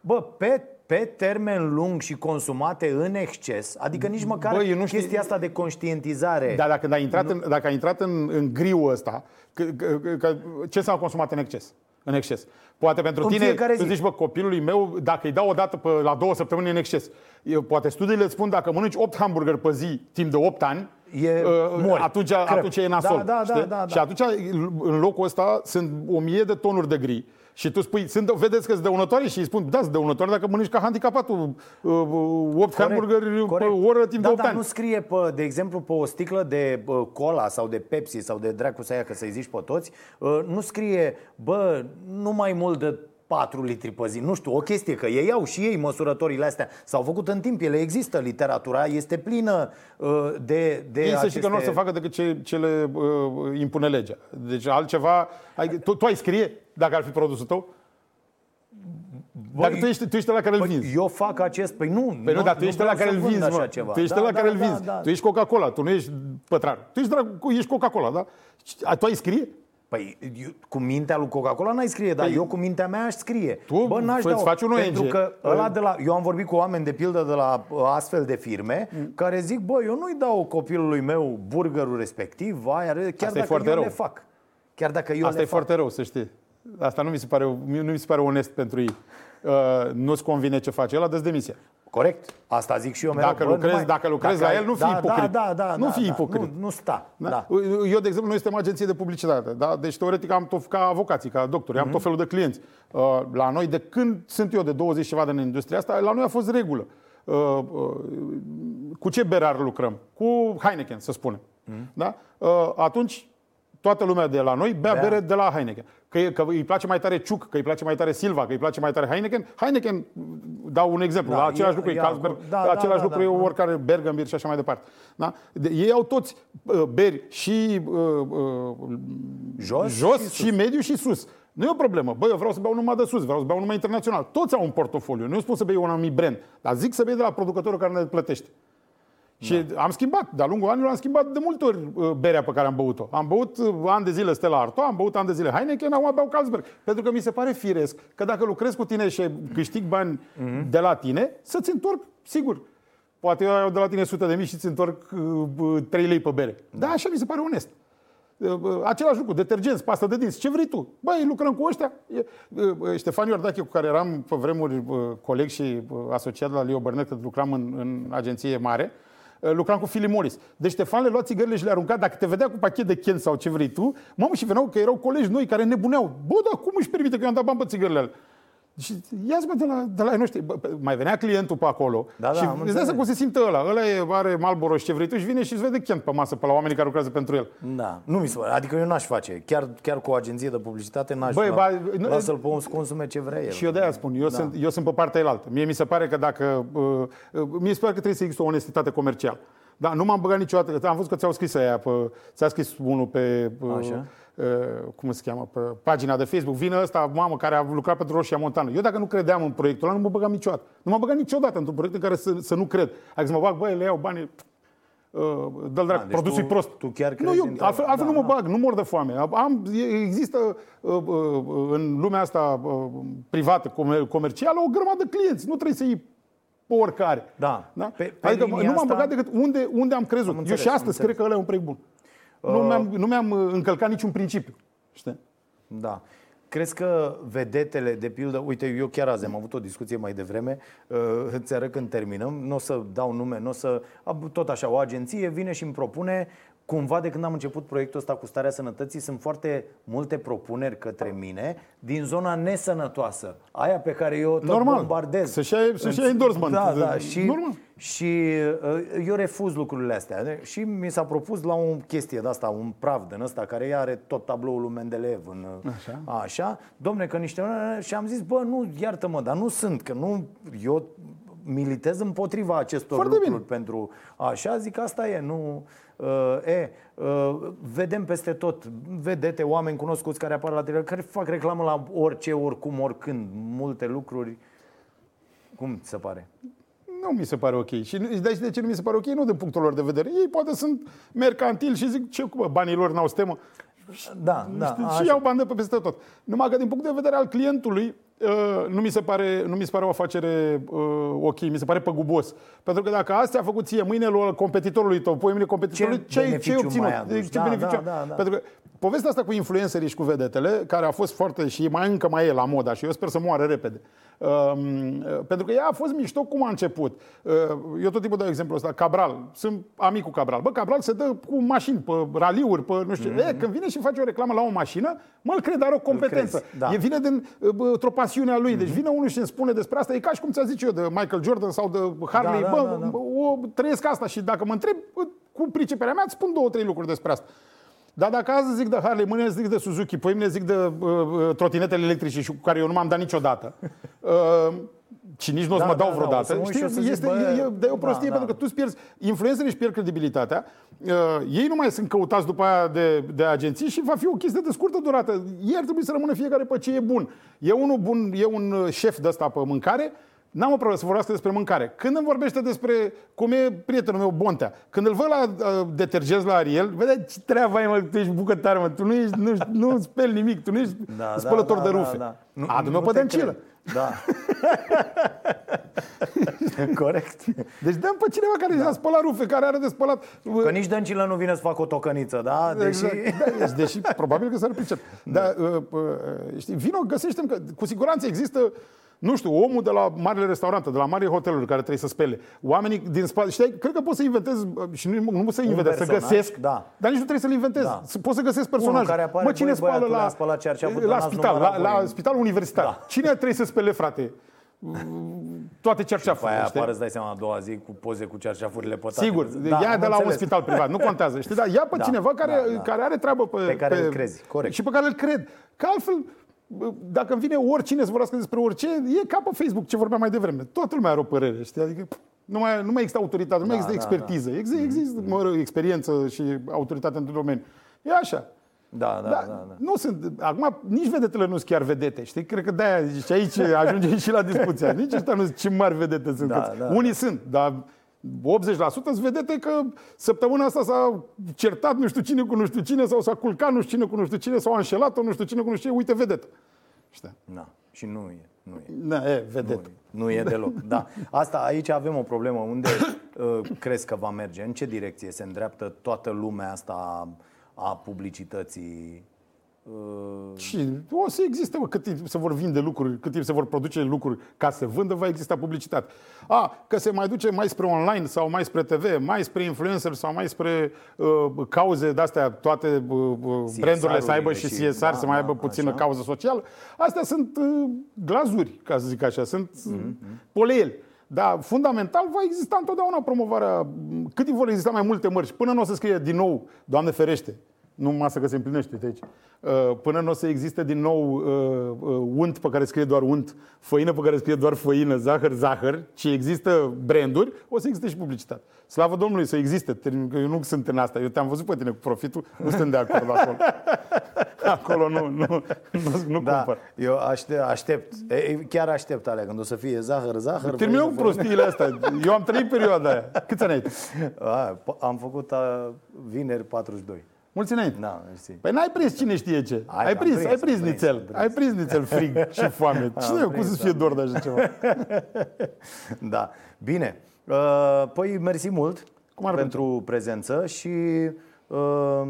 Bă, pe, pe termen lung și consumate în exces, adică nici măcar Bă, nu știu... chestia asta de conștientizare. Dar dacă ai intrat, nu... în, dacă ai intrat în, în griul ăsta, că, că, că, ce s-a consumat în exces? În exces. Poate pentru în tine, tu zici, bă, copilului meu, dacă îi dau o dată pe, la două săptămâni în exces, eu, poate studiile îți spun dacă mănânci 8 hamburgeri pe zi timp de 8 ani, e, uh, mori, atunci, atunci e nasol. Da, da, da, da, da. Și atunci, în locul ăsta, sunt o mie de tonuri de gri și tu spui, sunt, vedeți că sunt dăunătoare și îi spun, da, sunt dăunătoare dacă mănânci ca handicapatul uh, 8 hamburgeri pe oră timp da, de 8 da, ani. nu scrie, pe, de exemplu, pe o sticlă de uh, cola sau de Pepsi sau de dracu să ia, că să-i zici pe toți, uh, nu scrie, bă, nu mai mult de 4 litri pe zi. Nu știu, o chestie că ei au și ei măsurătorile astea. S-au făcut în timp, ele există, literatura este plină uh, de, de Ei aceste... să știi că nu o să facă decât ce, ce le uh, impune legea. Deci altceva... Ai, tu, tu ai scrie dacă ar fi produsul tău? Băi, Dacă tu ești, tu ești la care îl vinzi. Eu fac acest... Păi nu, păi nu, dar tu ești la care îl vinzi, mă. Ceva. Tu ești da, la da, care îl da, vinzi. Da, da. Tu ești Coca-Cola, tu nu ești pătrar. Tu ești, ești Coca-Cola, da? Tu ai scrie? Păi eu, cu mintea lui Coca-Cola n-ai scrie, dar păi, eu cu mintea mea aș scrie. Tu Bă, n-aș dau, faci un Pentru ONG. că ăla de la, eu am vorbit cu oameni de pildă de la uh, astfel de firme mm. care zic, bă, eu nu-i dau copilului meu burgerul respectiv, aia, chiar Asta dacă e foarte eu rău. le fac. Chiar dacă eu Asta le e fac. foarte rău, să știi. Asta nu mi se pare, nu mi se pare onest pentru ei. Uh, nu-ți convine ce face. El a demisia. Corect. Asta zic și eu mereu. Dacă lucrezi, numai, dacă lucrezi dacă, la el, nu da, fi ipocrit. Da, da, da, nu da, fi da, ipocrit. Nu, nu sta. Da? Da. Eu, de exemplu, noi suntem agenție de publicitate. Da? Deci, teoretic, am tot, ca avocații, ca doctori, am mm-hmm. tot felul de clienți. Uh, la noi, de când sunt eu de 20 ceva de în industria asta, la noi a fost regulă. Uh, uh, cu ce berar lucrăm? Cu Heineken, să spunem. Mm-hmm. Da? Uh, atunci, toată lumea de la noi bea, bea. bere de la Heineken. Că, că îi place mai tare Ciuc, că îi place mai tare Silva, că îi place mai tare Heineken. Heineken, dau un exemplu, da, la același e, lucru e Carlsberg, da, da, același da, lucru da, e da. oricare Bergenbier și așa mai departe. Da? De, ei au toți uh, beri și uh, uh, jos, jos și, și mediu și sus. Nu e o problemă. Băi, eu vreau să beau numai de sus, vreau să beau numai internațional. Toți au un portofoliu. Nu spun să bei un anumit brand, dar zic să bei de la producătorul care ne plătește. Și da. am schimbat, de-a lungul anilor am schimbat de multe ori uh, berea pe care am băut-o. Am băut uh, ani de zile Stella Artois, am băut ani de zile Heineken, acum beau Carlsberg. Pentru că mi se pare firesc că dacă lucrez cu tine și câștig bani mm-hmm. de la tine, să-ți întorc, sigur. Poate eu iau de la tine 100 de mii și ți întorc uh, 3 lei pe bere. Da, așa mi se pare onest. Uh, uh, același lucru, detergenți, pastă de dinți, ce vrei tu? Băi, lucrăm cu ăștia. Ștefan Iordache, cu care eram pe vremuri coleg și asociat la Leo Burnett, când lucram în, în agenție mare, Uh, lucram cu Philip Morris. Deci Ștefan le lua țigările și le arunca. Dacă te vedea cu pachet de Ken sau ce vrei tu, mamă și veneau că erau colegi noi care nebuneau. Bă, dar cum își permite că eu am dat bani pe țigările alea? Și ia-ți mă de la, de la ei noștri. Bă, mai venea clientul pe acolo da, da, și îți dai să cum se simte ăla. Ăla e, are Malboro și ce vrei tu și vine și îți vede Kent pe masă, pe la oamenii care lucrează pentru el. Da, nu mi se pare. Adică eu n-aș face. Chiar, chiar cu o agenție de publicitate n-aș Băi, ba, lasă-l pe om să consume ce vrea el. Și eu de-aia spun. Eu, da. sunt, eu sunt pe partea elaltă. Mie mi se pare că dacă... Uh, uh, mie se pare că trebuie să există o onestitate comercială. Da, nu m-am băgat niciodată. Am văzut că ți-au scris aia, pe, ți-a scris unul pe, Așa. Uh, cum se cheamă, pe pagina de Facebook. Vine ăsta, mamă, care a lucrat pentru Roșia Montană. Eu dacă nu credeam în proiectul ăla, nu mă băgam niciodată. Nu m-am băgat niciodată într-un proiect în care să, să nu cred. Adică să mă bag, băi, le iau bani, uh, dă-l dracu, deci produsul e prost. Tu chiar crezi nu, eu, altfel, altfel da, nu mă da. bag, nu mor de foame. Am, există uh, uh, în lumea asta uh, privată, comercială, o grămadă de clienți. Nu trebuie să iei pe oricare. Da. da? Pe- pe adică linia nu m-am asta- băgat decât unde, unde am crezut. Am înțeles, Eu și am astăzi înțeles. cred că ăla e un proiect bun. Nu mi-am, nu mi-am uh, încălcat niciun principiu. Știi? Da. Crezi că vedetele, de pildă, uite, eu chiar azi am avut o discuție mai devreme, uh, îți arăt când terminăm, nu o să dau nume, nu o să... ab- Tot așa, o agenție vine și îmi propune, cumva de când am început proiectul ăsta cu starea sănătății, sunt foarte multe propuneri către mine din zona nesănătoasă, aia pe care eu tot Normal. bombardez. Să-și ia- să-și ia endorsement. Da, da, și, Normal. și uh, eu refuz lucrurile astea. Și mi s-a propus la o chestie de asta, un praf din ăsta, care ea are tot tabloul lui Mendeleev în, uh, Așa. așa. Domne, că niște... Și am zis, bă, nu, iartă-mă, dar nu sunt, că nu... Eu militez împotriva acestor Foarte lucruri bine. pentru așa, zic asta e, nu... Uh, e, uh, vedem peste tot vedete, oameni cunoscuți care apar la televizor, care fac reclamă la orice, oricum, oricând, multe lucruri. Cum ți se pare? Nu mi se pare ok. Și nu- de, de ce nu mi se pare ok? Nu din punctul lor de vedere. Ei poate sunt mercantili și zic, ce cu bă, banii lor n-au stemă. Da, da, Știi? așa. și iau bani de pe peste tot. Numai că din punct de vedere al clientului, uh, nu mi se pare, nu mi se pare o afacere uh, ok, mi se pare păgubos. Pentru că dacă astea a făcut ție, mâine lui competitorului tău, poi mâine competitorului, Ce ce, ai- ce ai beneficiu obținut? mai aduci? ce Da, beneficiu? da, da, da. Pentru că povestea asta cu influencerii și cu vedetele, care a fost foarte și mai încă mai e la moda și eu sper să moară repede. Um, pentru că ea a fost mișto cum a început. Uh, eu tot timpul dau exemplu ăsta. Cabral. Sunt amic cu Cabral. Bă, Cabral se dă cu mașini, pe raliuri, pe nu știu. Mm-hmm. E, când vine și face o reclamă la o mașină, mă, îl cred, are o competență. crezi, da. E vine din uh, într-o pasiune a lui. Deci vine unul și îmi spune despre asta. E ca și cum ți-a zis eu de Michael Jordan sau de Harley. Da, da, Bă, da, da. o trăiesc asta și dacă mă întreb cu priceperea mea, îți spun două, trei lucruri despre asta. Dar dacă azi zic de Harley, mâine zic de Suzuki, poi mâine zic de uh, uh, trotinetele electrice și cu care eu nu m-am dat niciodată. Uh, și nici nu o să Da, mă dau da, da, o vreodată. să mă uit și Știi? o să zic, este, bă, e, e, dar e o prostie da, da. pentru că tu îți pierzi, influențării își pierd credibilitatea, uh, ei nu mai sunt căutați după aia de, de agenții și va fi o chestie de scurtă durată. Ei ar trebui să rămână fiecare pe ce e bun. E unul bun, e un uh, șef de ăsta pe mâncare, N-am o problemă să vorbească despre mâncare. Când îmi vorbește despre cum e prietenul meu Bontea, când îl văd la uh, detergenți la Ariel, vede ce treabă ai, mă, tu ești bucătar, mă, tu nu ești, nu, nu speli nimic, tu nu ești Da, spălător da, de da, rufe. da, da. Nu, Adu-mă pe te dăncilă. cred. Da. Corect. Deci dăm pe cineva care da. a spălat rufe, care are de spălat. Că nici dăncilă nu vine să facă o tocăniță, da? Deși... Exact. Da, deci, deși probabil că s-ar pricep. Dar, uh, uh, știi, vino, găsește că cu siguranță există nu știu, omul de la marile restaurante, de la mari hoteluri care trebuie să spele, oamenii din spate, știi, cred că poți să inventezi, uh, și nu, nu poți să inventezi, să personaj, găsesc, da. dar nici nu trebuie să-l inventezi. Da. Să- Poți să găsesc personaj. care apare, mă, cine băi, spală băiatul la, a spălat cearceaful, dar la n-ați spital, la, numărat la voi. spitalul universitar? Da. Cine trebuie să spele, frate? Toate După cerceafurile, aia știi? apare, îți dai seama, a doua zi cu poze cu cerceafurile pătate. Sigur, Da, ia am de la un înțeles. spital privat, nu contează. Știi, da, ia pe Da, cineva care, da, da. care are treabă pe, Pe care îl crezi, corect. Și pe care îl cred. Că altfel, bă, dacă îmi vine oricine să vorbească despre orice, e ca pe Facebook, ce vorbeam mai devreme. Toată lumea are o părere, știi? Adică pf, nu mai, nu mai există autoritate, nu mai Da, există da, expertiză. Există, există mă rog, experiență și autoritate într-un domeniu. E așa. Da, da, Da, da. da. Nu sunt, acum nici vedetele nu sunt chiar vedete, știi? Cred că de-aia și aici ajungem și la discuția. Nici ăștia nu sunt ce mari vedete sunt. Da, Că da, Unii sunt, dar 80% sunt vedete că săptămâna asta s-a certat nu știu cine cu nu știu cine sau s-a culcat nu știu cine cu nu știu cine sau a înșelat-o nu știu cine cu nu știu cine, uite vedetă. Știi? Da. Și nu e. Nu e. Da, e, vedetă. Nu e deloc. Da. Asta aici avem o problemă. Unde uh, crezi că va merge? În ce direcție se îndreaptă toată lumea asta a, a publicității? Uh, Și o să existe, mă, cât timp se vor vinde lucruri, cât timp se vor produce lucruri ca să vândă, va exista publicitate. A, că se mai duce mai spre online sau mai spre TV, mai spre influencer sau mai spre uh, cauze de-astea, toate uh, uh, brandurile să aibă și și- CSR, da, să mai aibă da, puțină așa. cauză socială. Astea sunt uh, glazuri, ca să zic așa, sunt Mhm, mm-hmm. poleieli. Dar fundamental va exista întotdeauna promovarea, cât timp vor exista mai multe mărci, până nu o să scrie din nou, Doamne ferește, nu masă că se împlinește, uite aici. Uh, Până nu o să existe din nou uh, uh, unt pe care scrie doar unt, făină pe care scrie doar făină, zahăr, zahăr, ci există branduri, o să existe și publicitate. Slavă Domnului să existe, termin- că eu nu sunt în asta. Eu te-am văzut pe tine cu profitul, nu sunt de acord acolo. Acolo nu, nu, nu, nu da, cumpăr. eu aștept, aștept. E, chiar aștept alea când o să fie zahăr, zahăr. Terminăm cu făină, prostiile astea. Eu am trăit perioada aia. Câți ani ai tu? făină. A, po- am făcut a, vineri 42. Mulți înainte. Da, mersi. Păi n-ai prins cine știe ce. Ai, ai am prins, prins, ai prins am prins, nițel. am prins. Ai prins nițel frig și foame. Cine cum prins, să fie am dor de așa ceva? Da. Bine. Uh, Păi, mersi mult Cum ar pentru prezență și uh,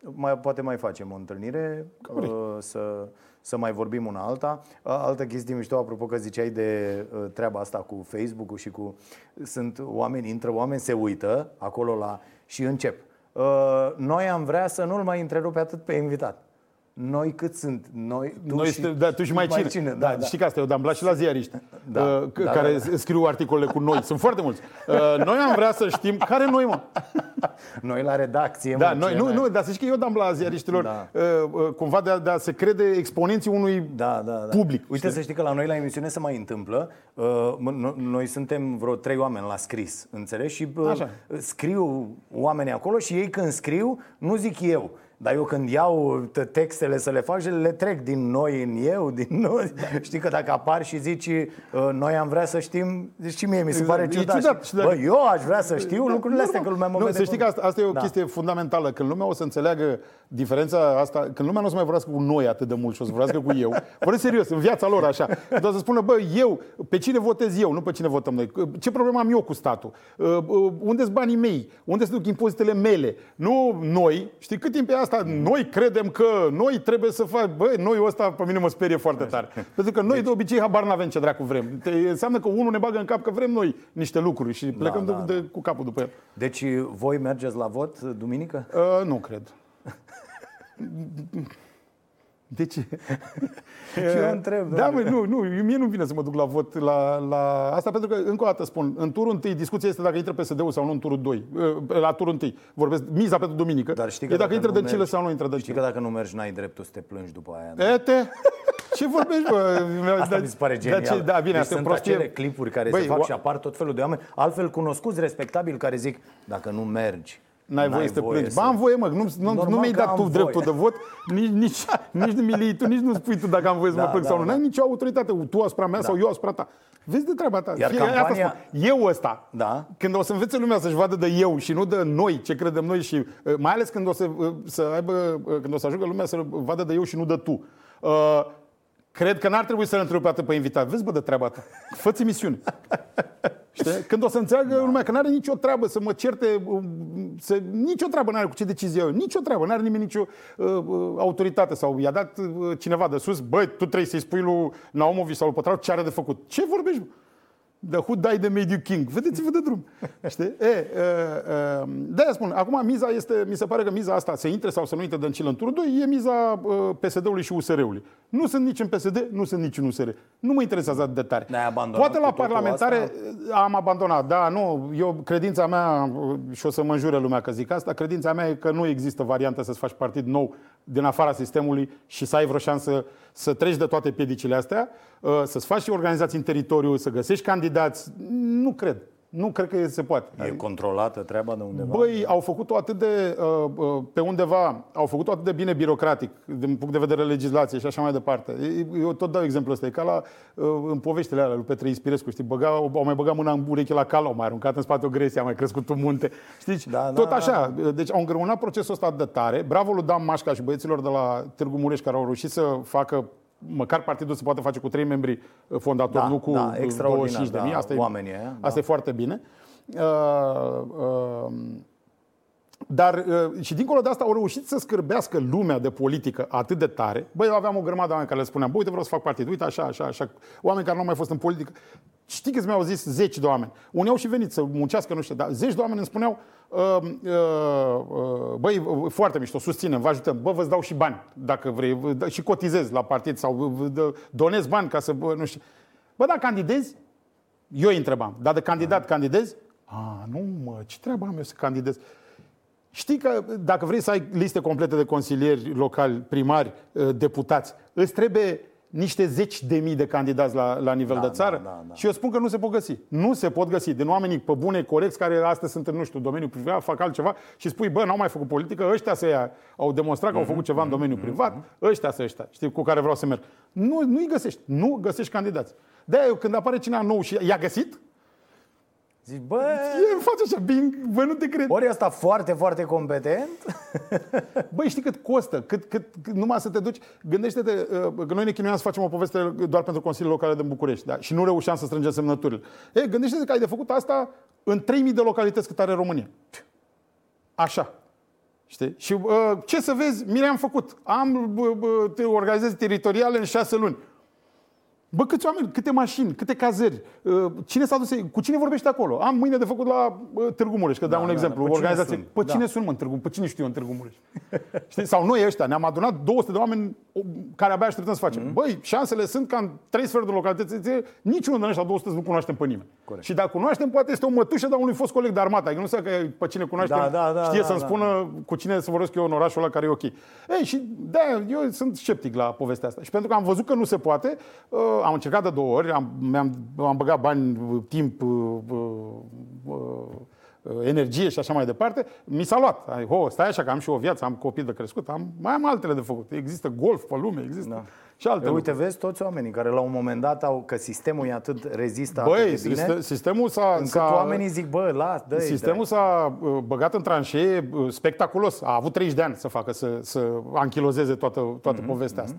mai, poate mai facem o întâlnire uh, să, să mai vorbim una alta. Uh, Altă chestie mișto, apropo că ziceai de uh, treaba asta cu Facebook-ul și cu... Sunt oameni, intră oameni, se uită acolo la... și încep. Uh, Noi am vrea să nu-l mai întrerupe atât pe invitat. Noi cât sunt? Noi, tu Noi și, suntem, da, tu și mai cine. Da, da. Știi că asta e o dambla și la ziariști Da, uh, c- da, care da, scriu articole cu noi. Sunt foarte mulți. Uh, Noi am vrea să știm care noi, mă. Noi la redacție, Da, mă, noi, ce nu, mai- nu, dar să știi că eu dam la ziariștilor Da. uh, uh, cumva de a, de a se crede exponenții unui Da, da, da. public. Uite știi? să știi că la noi la emisiune se mai întâmplă. Uh, m- no- noi suntem vreo trei oameni la scris, înțelegi? Și uh, Așa. scriu oamenii acolo și ei când scriu, nu zic eu. Dar eu când iau t- textele să le fac, le trec din noi în eu, din noi. Da. Știi că dacă apar și zici, uh, noi am vrea să știm, deci și mie mi se Exact. pare E ciudat. ciudat. Și, Și dacă- Bă, eu aș vrea să știu lucrurile astea, că lumea mă nu, vede să știi cum- că asta, asta e o Da. chestie fundamentală. Când lumea o să înțeleagă diferența asta, când lumea nu o să mai vorbească cu noi atât de mult și o să vorbească cu eu, vorbesc serios, în viața lor așa, când o să spună, bă, eu, pe cine votez eu, nu pe cine votăm noi. Ce problemă am eu cu statul? Uh, uh, Unde sunt banii mei? Unde se duc impozitele mele? Nu noi. Știi cât timp e asta? Noi credem că noi trebuie să fac. Bă, noi ăsta pe mine mă sperie foarte tare. Pentru că noi de obicei habar n-avem ce dracu vrem. Te, înseamnă că unul ne bagă în cap că vrem noi niște lucruri și plecăm da, de, de, cu capul după el. Deci voi mergeți la vot duminică? Uh, nu cred. De ce? Și eu întreb, Da, domnule. măi, nu, nu, mie nu vine să mă duc la vot la, la asta, pentru că, încă o dată spun, în turul întâi, discuția este dacă intră PSD-ul sau nu în turul 2. La turul întâi. Vorbesc, miza pentru duminică. Dar știi e că dacă, intră nu Dăncilă mergi- sau nu intră Știi Dăncilă. că dacă nu mergi, n-ai dreptul să te plângi după aia. da? Ete? Ce vorbești, bă? Asta mi se pare genial. Da, ce, da bine, deci asta e sunt prostie. acele clipuri care Băi, se fac o- și apar tot felul de oameni, altfel cunoscuți, respectabili, care zic, dacă nu mergi, N-ai voie să te plângi. să- Ba, am voie, mă, nu, nu, Normal nu mi-ai că dat am tu voie. dreptul de vot, nici, nici, nici nu mi tu, nici nu spui tu dacă am voie să Da, mă plâng da, sau nu. da. N-ai nicio autoritate, tu asupra mea sau eu asupra ta. Vezi de treaba ta. Iar Fie- asta campania- spun. Eu ăsta, Da. când o să învețe lumea să-și vadă de eu și nu de noi, ce credem noi și uh, mai ales când o să, uh, să aibă, uh, când o să ajungă lumea să vadă de eu și nu de tu. Uh, Cred că n-ar trebui să-l întrerupi atât pe invitat. Vezi, bă, de treaba ta. Fă-ți emisiune. Știi? Când o să înțeleagă Da. lumea că n-are nicio treabă să mă certe, um, să, nicio treabă n-are cu ce decizie eu, nicio treabă, n-are nimeni nicio uh, uh, autoritate sau i-a dat uh, cineva de sus, băi, tu trebuie să-i spui lui Naumovic sau lui Pătrau ce are de făcut. Ce vorbești? bă? The who died the made you king. Vedeți-vă de drum. Știi? E, uh, uh, de-aia spun, acum miza este, mi se pare că miza asta, să intre sau să nu intre Dăncilă în turul 2, e miza uh, PSD-ului și USR-ului. Nu sunt nici în PSD, nu sunt nici în USR. Nu mă interesează atât de tare. Ne-ai abandonat Poate la cu totul parlamentare asta? am abandonat, da, nu, eu, credința mea, uh, și o să mă înjure lumea că zic asta, credința mea e că nu există variantă să-ți faci partid nou din afara sistemului și să ai vreo șansă să treci de toate piedicile astea, uh, să-ți faci și organizații în teritoriu, să găsești candidați. Nu cred. Nu cred că se poate. E controlată treaba de undeva? Băi, au făcut-o atât de, uh, uh, pe undeva, au făcut-o atât de bine birocratic, din punct de vedere legislație și așa mai departe. E- Eu tot dau exemplu ăsta, e ca la, uh, în poveștile alea lui Petre Ispirescu, știi, băga, au mai băgat mâna în ureche la cal, au mai aruncat în spate o gresie, a mai crescut un munte. Știți, Da, da, tot da, așa. Deci au îngreunat procesul ăsta de tare. Bravo lui Dan Mașca și băieților de la Târgu Mureș care au reușit să facă măcar partidul se poate face cu trei membri uh, fondatori, Da, nu cu da, uh, extraordinar, 25 de mii. da, Asta, e, oamenii ăia, da. asta e foarte bine. Uh, uh, dar uh, și dincolo de asta au reușit să scârbească lumea de politică atât de tare. Băi, eu aveam o grămadă de oameni care le spuneam, bă, uite, vreau să fac partid, uite, așa, așa, așa. Oameni care nu au mai fost în politică. Știi câți mi-au zis? Zeci de oameni. Unii au și venit să muncească, nu știu, dar zeci de oameni îmi spuneau, uh, uh, uh, băi, uh, foarte mișto, susținem, vă ajutăm, bă, vă dau și bani, dacă vrei, vă dă- și cotizez la partid sau vă- vă dă- donez bani ca să, bă, nu știu. Bă, dacă candidezi, eu îi întrebam, dar de candidat candidezi? A, nu mă, ce treabă am eu să candidez? Știi că dacă vrei să ai liste complete de consilieri locali, primari, eh, deputați, îți trebuie niște zeci de mii de candidați la, la nivel Da, de țară da, da, da. și eu spun că nu se pot găsi. Nu se pot găsi. Din oamenii pe bune, corecți, care astăzi sunt în, nu știu, domeniul privat, fac altceva și spui, bă, n-au mai făcut politică, ăștia să ia, au demonstrat că au făcut ceva în domeniul privat, ăștia să ăștia, știi, cu care vreau să merg. Nu, nu-i găsești. Nu găsești candidați. de eu când apare cineva nou și i-a găsit, Zici, bă... E, face așa, bing, bă, nu te cred. Ori asta foarte, foarte competent. Băi, știi cât costă? Cât, cât, cât numai să te duci? Gândește-te uh, că noi ne chinuiam să facem o poveste doar pentru Consiliul Locale din București da? și nu reușeam să strângem semnăturile. E, gândește-te că ai de făcut asta în 3000 de localități cât are România. Așa. Știi? Și uh, ce să vezi, mine am făcut. Am uh, uh, organizații teritoriale în șase luni. Bă, câți oameni, câte mașini, câte cazări, uh, cine s-a dus, cu cine vorbește acolo? Am mâine de făcut la Târgu Mureș, că da, dau un da, exemplu, da, o organizație. Cine pe cine da. sunt, mă, în Târgu, pe cine știu eu în Târgu Mureș? Știi? Sau noi ăștia, ne-am adunat 200 de oameni care abia așteptăm să facem. Mm-hmm. Băi, șansele sunt ca în trei sferturi de localități, niciunul din ăștia 200 nu cunoaștem pe nimeni. Corect. Și dacă cunoaștem, poate este o mătușă de unui fost coleg de armată. Adică nu știu că pe cine cunoaștem, da, da, da, știe da, să-mi da, spună da. cu cine să vorbesc eu în orașul ăla care e ok. Ei, și de eu sunt sceptic la povestea asta. Și pentru că am văzut că nu se poate, uh, am încercat de două ori, am, am am băgat bani, timp, uh, uh, energie și așa mai departe, mi s-a luat. Ho, stai așa că am și o viață, am copii de crescut, am, mai am altele de făcut. Există golf pe lume, există da. și alte e, Uite, vezi toți oamenii care la un moment dat au, că sistemul e atât rezistă Băi, atât de bine, sistemul s-a... Încât s-a, oamenii zic, bă, las, dă Sistemul dă s-a băgat în tranșee spectaculos. A avut 30 de ani să facă, să, să anchilozeze toată, toată mm-hmm, povestea asta.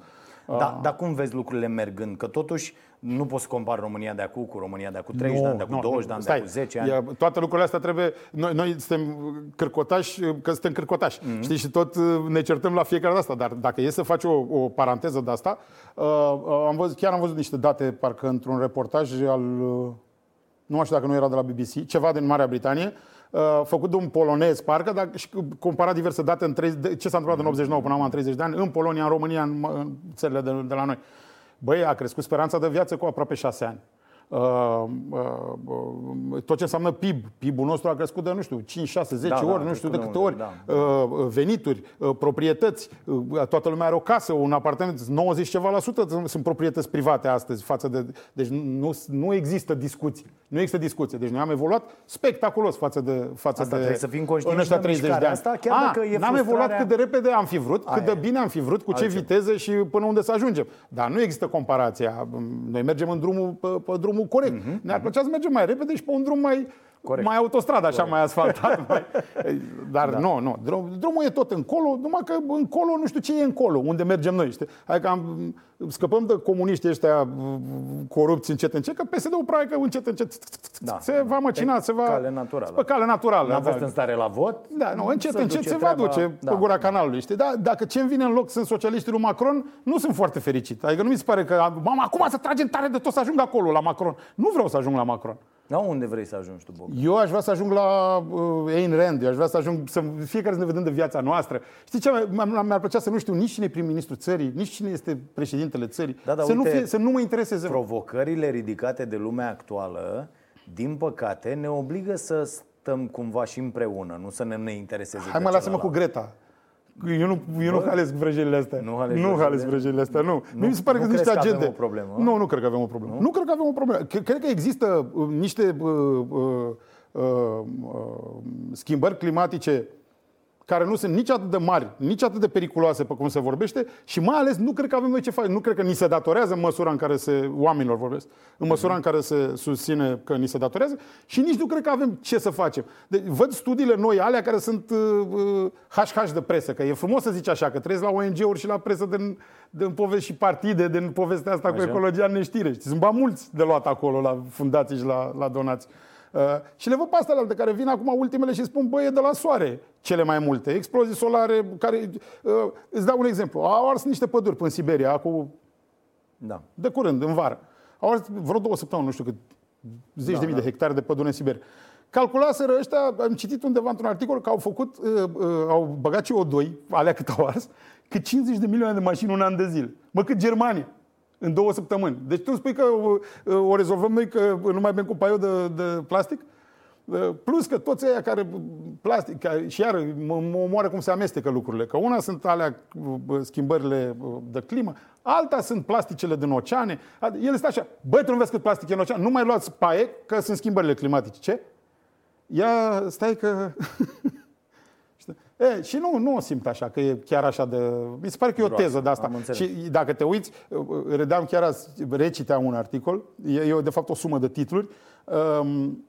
Mm-hmm. Da, dar cum vezi lucrurile mergând? Că totuși nu poți compara România de acum cu România de acum 30 no, de ani, de acum no, 20 de ani, de acum 10 ani. E, toate lucrurile astea trebuie... Noi, noi suntem cârcotași, că suntem cârcotași. Mm-hmm. Știi? Și tot uh, ne certăm la fiecare de asta. Dar dacă e să faci o, o paranteză de asta, uh, uh, am văzut, chiar am văzut niște date, parcă într-un reportaj al... Uh, nu mai știu dacă nu era de la BBC, ceva din Marea Britanie, uh, Uh, făcut de un polonez, parcă, dar și comparat diverse date în 30, ce s-a întâmplat în 89 până acum în 30 de ani, în Polonia, în România, în, în țările de, de la noi. Băi, a crescut speranța de viață cu aproape 6 ani. Uh, uh, tot ce înseamnă PIB. PIB-ul nostru a crescut de, nu știu, 5, 6, 10 da, ori, da, nu știu de câte ori. Da. Uh, venituri, proprietăți, toată lumea are o casă, un apartament, 90 ceva la sută sunt proprietăți private astăzi față de... Deci nu, nu există discuții. Nu există discuție. Deci noi am evoluat spectaculos față de față asta de trebuie să fim conștienți de 30 de ani. Asta, chiar a, dacă e n-am evoluat cât de repede am fi vrut, cât de bine am fi vrut, cu ce viteză și până unde să ajungem. Dar nu există comparația. Noi mergem în drumul, pe, pe drumul drumul corect. Uh-huh, Ne-ar plăcea să mergem mai repede și pe un drum mai, Corect. mai autostradă, așa, Corect. mai asfaltat. mai... Dar da. nu, nu. Drum, drumul e tot încolo, numai că încolo nu știu ce e încolo, unde mergem noi. Știi? Adică am, scăpăm de comuniștii ăștia corupți încet încet, că PSD-ul probabil că încet încet da. se va măcina, se va... Cale naturală. Pe cale naturală. N-a fost în stare la vot. Da, nu, încet încet se va duce da. pe gura canalului. Știi? Da, dacă ce vine în loc sunt socialiștii lui Macron, nu sunt foarte fericit. Adică nu mi se pare că, mama, acum să tragem tare de tot să ajung acolo, la Macron. Nu vreau să ajung la Macron. La unde vrei să ajungi tu, Bob? Eu aș vrea să ajung la uh, Ayn Rand, eu aș vrea să ajung, să fiecare să ne vedem de viața noastră. Știi ce? Mi-ar plăcea să nu știu nici cine e prim-ministru țării, nici cine este președintele țării. Da, da, să, uite, nu fie, să nu mă intereseze. Provocările ridicate de lumea actuală, din păcate, ne obligă să stăm cumva și împreună, nu să ne, ne intereseze Hai mă, lasă-mă cu Greta. Eu nu, eu nu halesc vrăjelile astea. Nu halesc, nu halesc vrăjelile astea, nu. nu. Mi se pare că sunt niște agende. o problemă? Nu, nu cred că avem o problemă. Nu, nu cred că avem o problemă. Cred că există uh, niște uh, uh, uh, uh, schimbări climatice care nu sunt nici atât de mari, nici atât de periculoase pe cum se vorbește și mai ales nu cred că avem noi ce face. Nu cred că ni se datorează în măsura în care se, oamenilor vorbesc, în măsura în care se susține că ni se datorează și nici nu cred că avem ce să facem. Deci, văd studiile noi, alea care sunt uh, HH de presă, că e frumos să zici așa, că treci la ONG-uri și la presă din, din povesti și partide, din povestea asta așa. cu ecologia în neștire. Sunt ba mulți de luat acolo la fundații și la, la donații. Uh, și le văd pe astea de care vin acum ultimele și spun, băie, de la soare cele mai multe. Explozii solare care... Uh, îți dau un exemplu. Au ars niște păduri în Siberia cu... Da. De curând, în vară. Au ars vreo două săptămâni, nu știu cât, zeci da, de mii da. de hectare de pădure în Siberia. Calculaseră ăștia, am citit undeva într-un articol că au făcut, uh, uh, au băgat CO2, alea cât au ars, cât 50 de milioane de mașini un an de zile. Mă, cât Germania în două săptămâni. Deci tu îmi spui că o, o rezolvăm noi că nu mai avem cu paiul de, de plastic? Plus că toți aia care plastic, și iar mă, mă omoară cum se amestecă lucrurile, că una sunt alea schimbările de climă, alta sunt plasticele din oceane. El este așa, băi, tu nu vezi cât plastic e în ocean, nu mai luați paie, că sunt schimbările climatice. Ce? Ia, stai că... E, și nu, nu o simt așa, că e chiar așa de... Mi se pare că e o teză de asta. Și dacă te uiți, redeam chiar azi, reciteam un articol, e, e de fapt o sumă de titluri, um,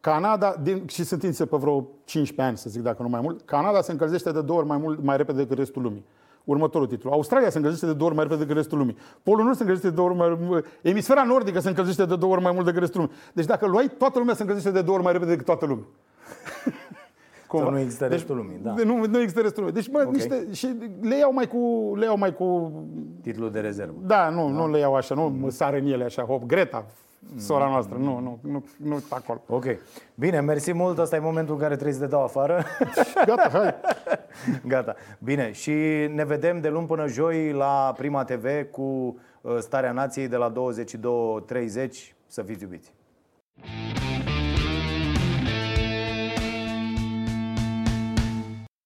Canada, din, și sunt înțe pe vreo 15 ani, să zic dacă nu mai mult, Canada se încălzește de două ori mai, mult, mai repede decât restul lumii. Următorul titlu. Australia se încălzește de două ori mai repede decât restul lumii. Polul Nord se încălzește de două ori mai mult. Emisfera nordică se încălzește de două ori mai mult decât restul lumii. Deci dacă luai, toată lumea se încălzește de două ori mai repede decât toată lumea. Sau nu există deci, restul lumii, da. Nu, nu există restul lumii. Deci, mă, okay. niște, și le iau mai cu... Le iau mai cu... Titlul de rezervă. Da, nu, da. nu le iau așa, nu mm. sar în ele așa, hop, Greta, sora mm. noastră, nu, nu, nu, nu acolo. Ok. Bine, mersi mult, ăsta e momentul în care trebuie să te dau afară. Gata, hai. Gata. Bine, și ne vedem de luni până joi la Prima TV cu uh, Starea Nației de la 22.30. Să fiți iubiți!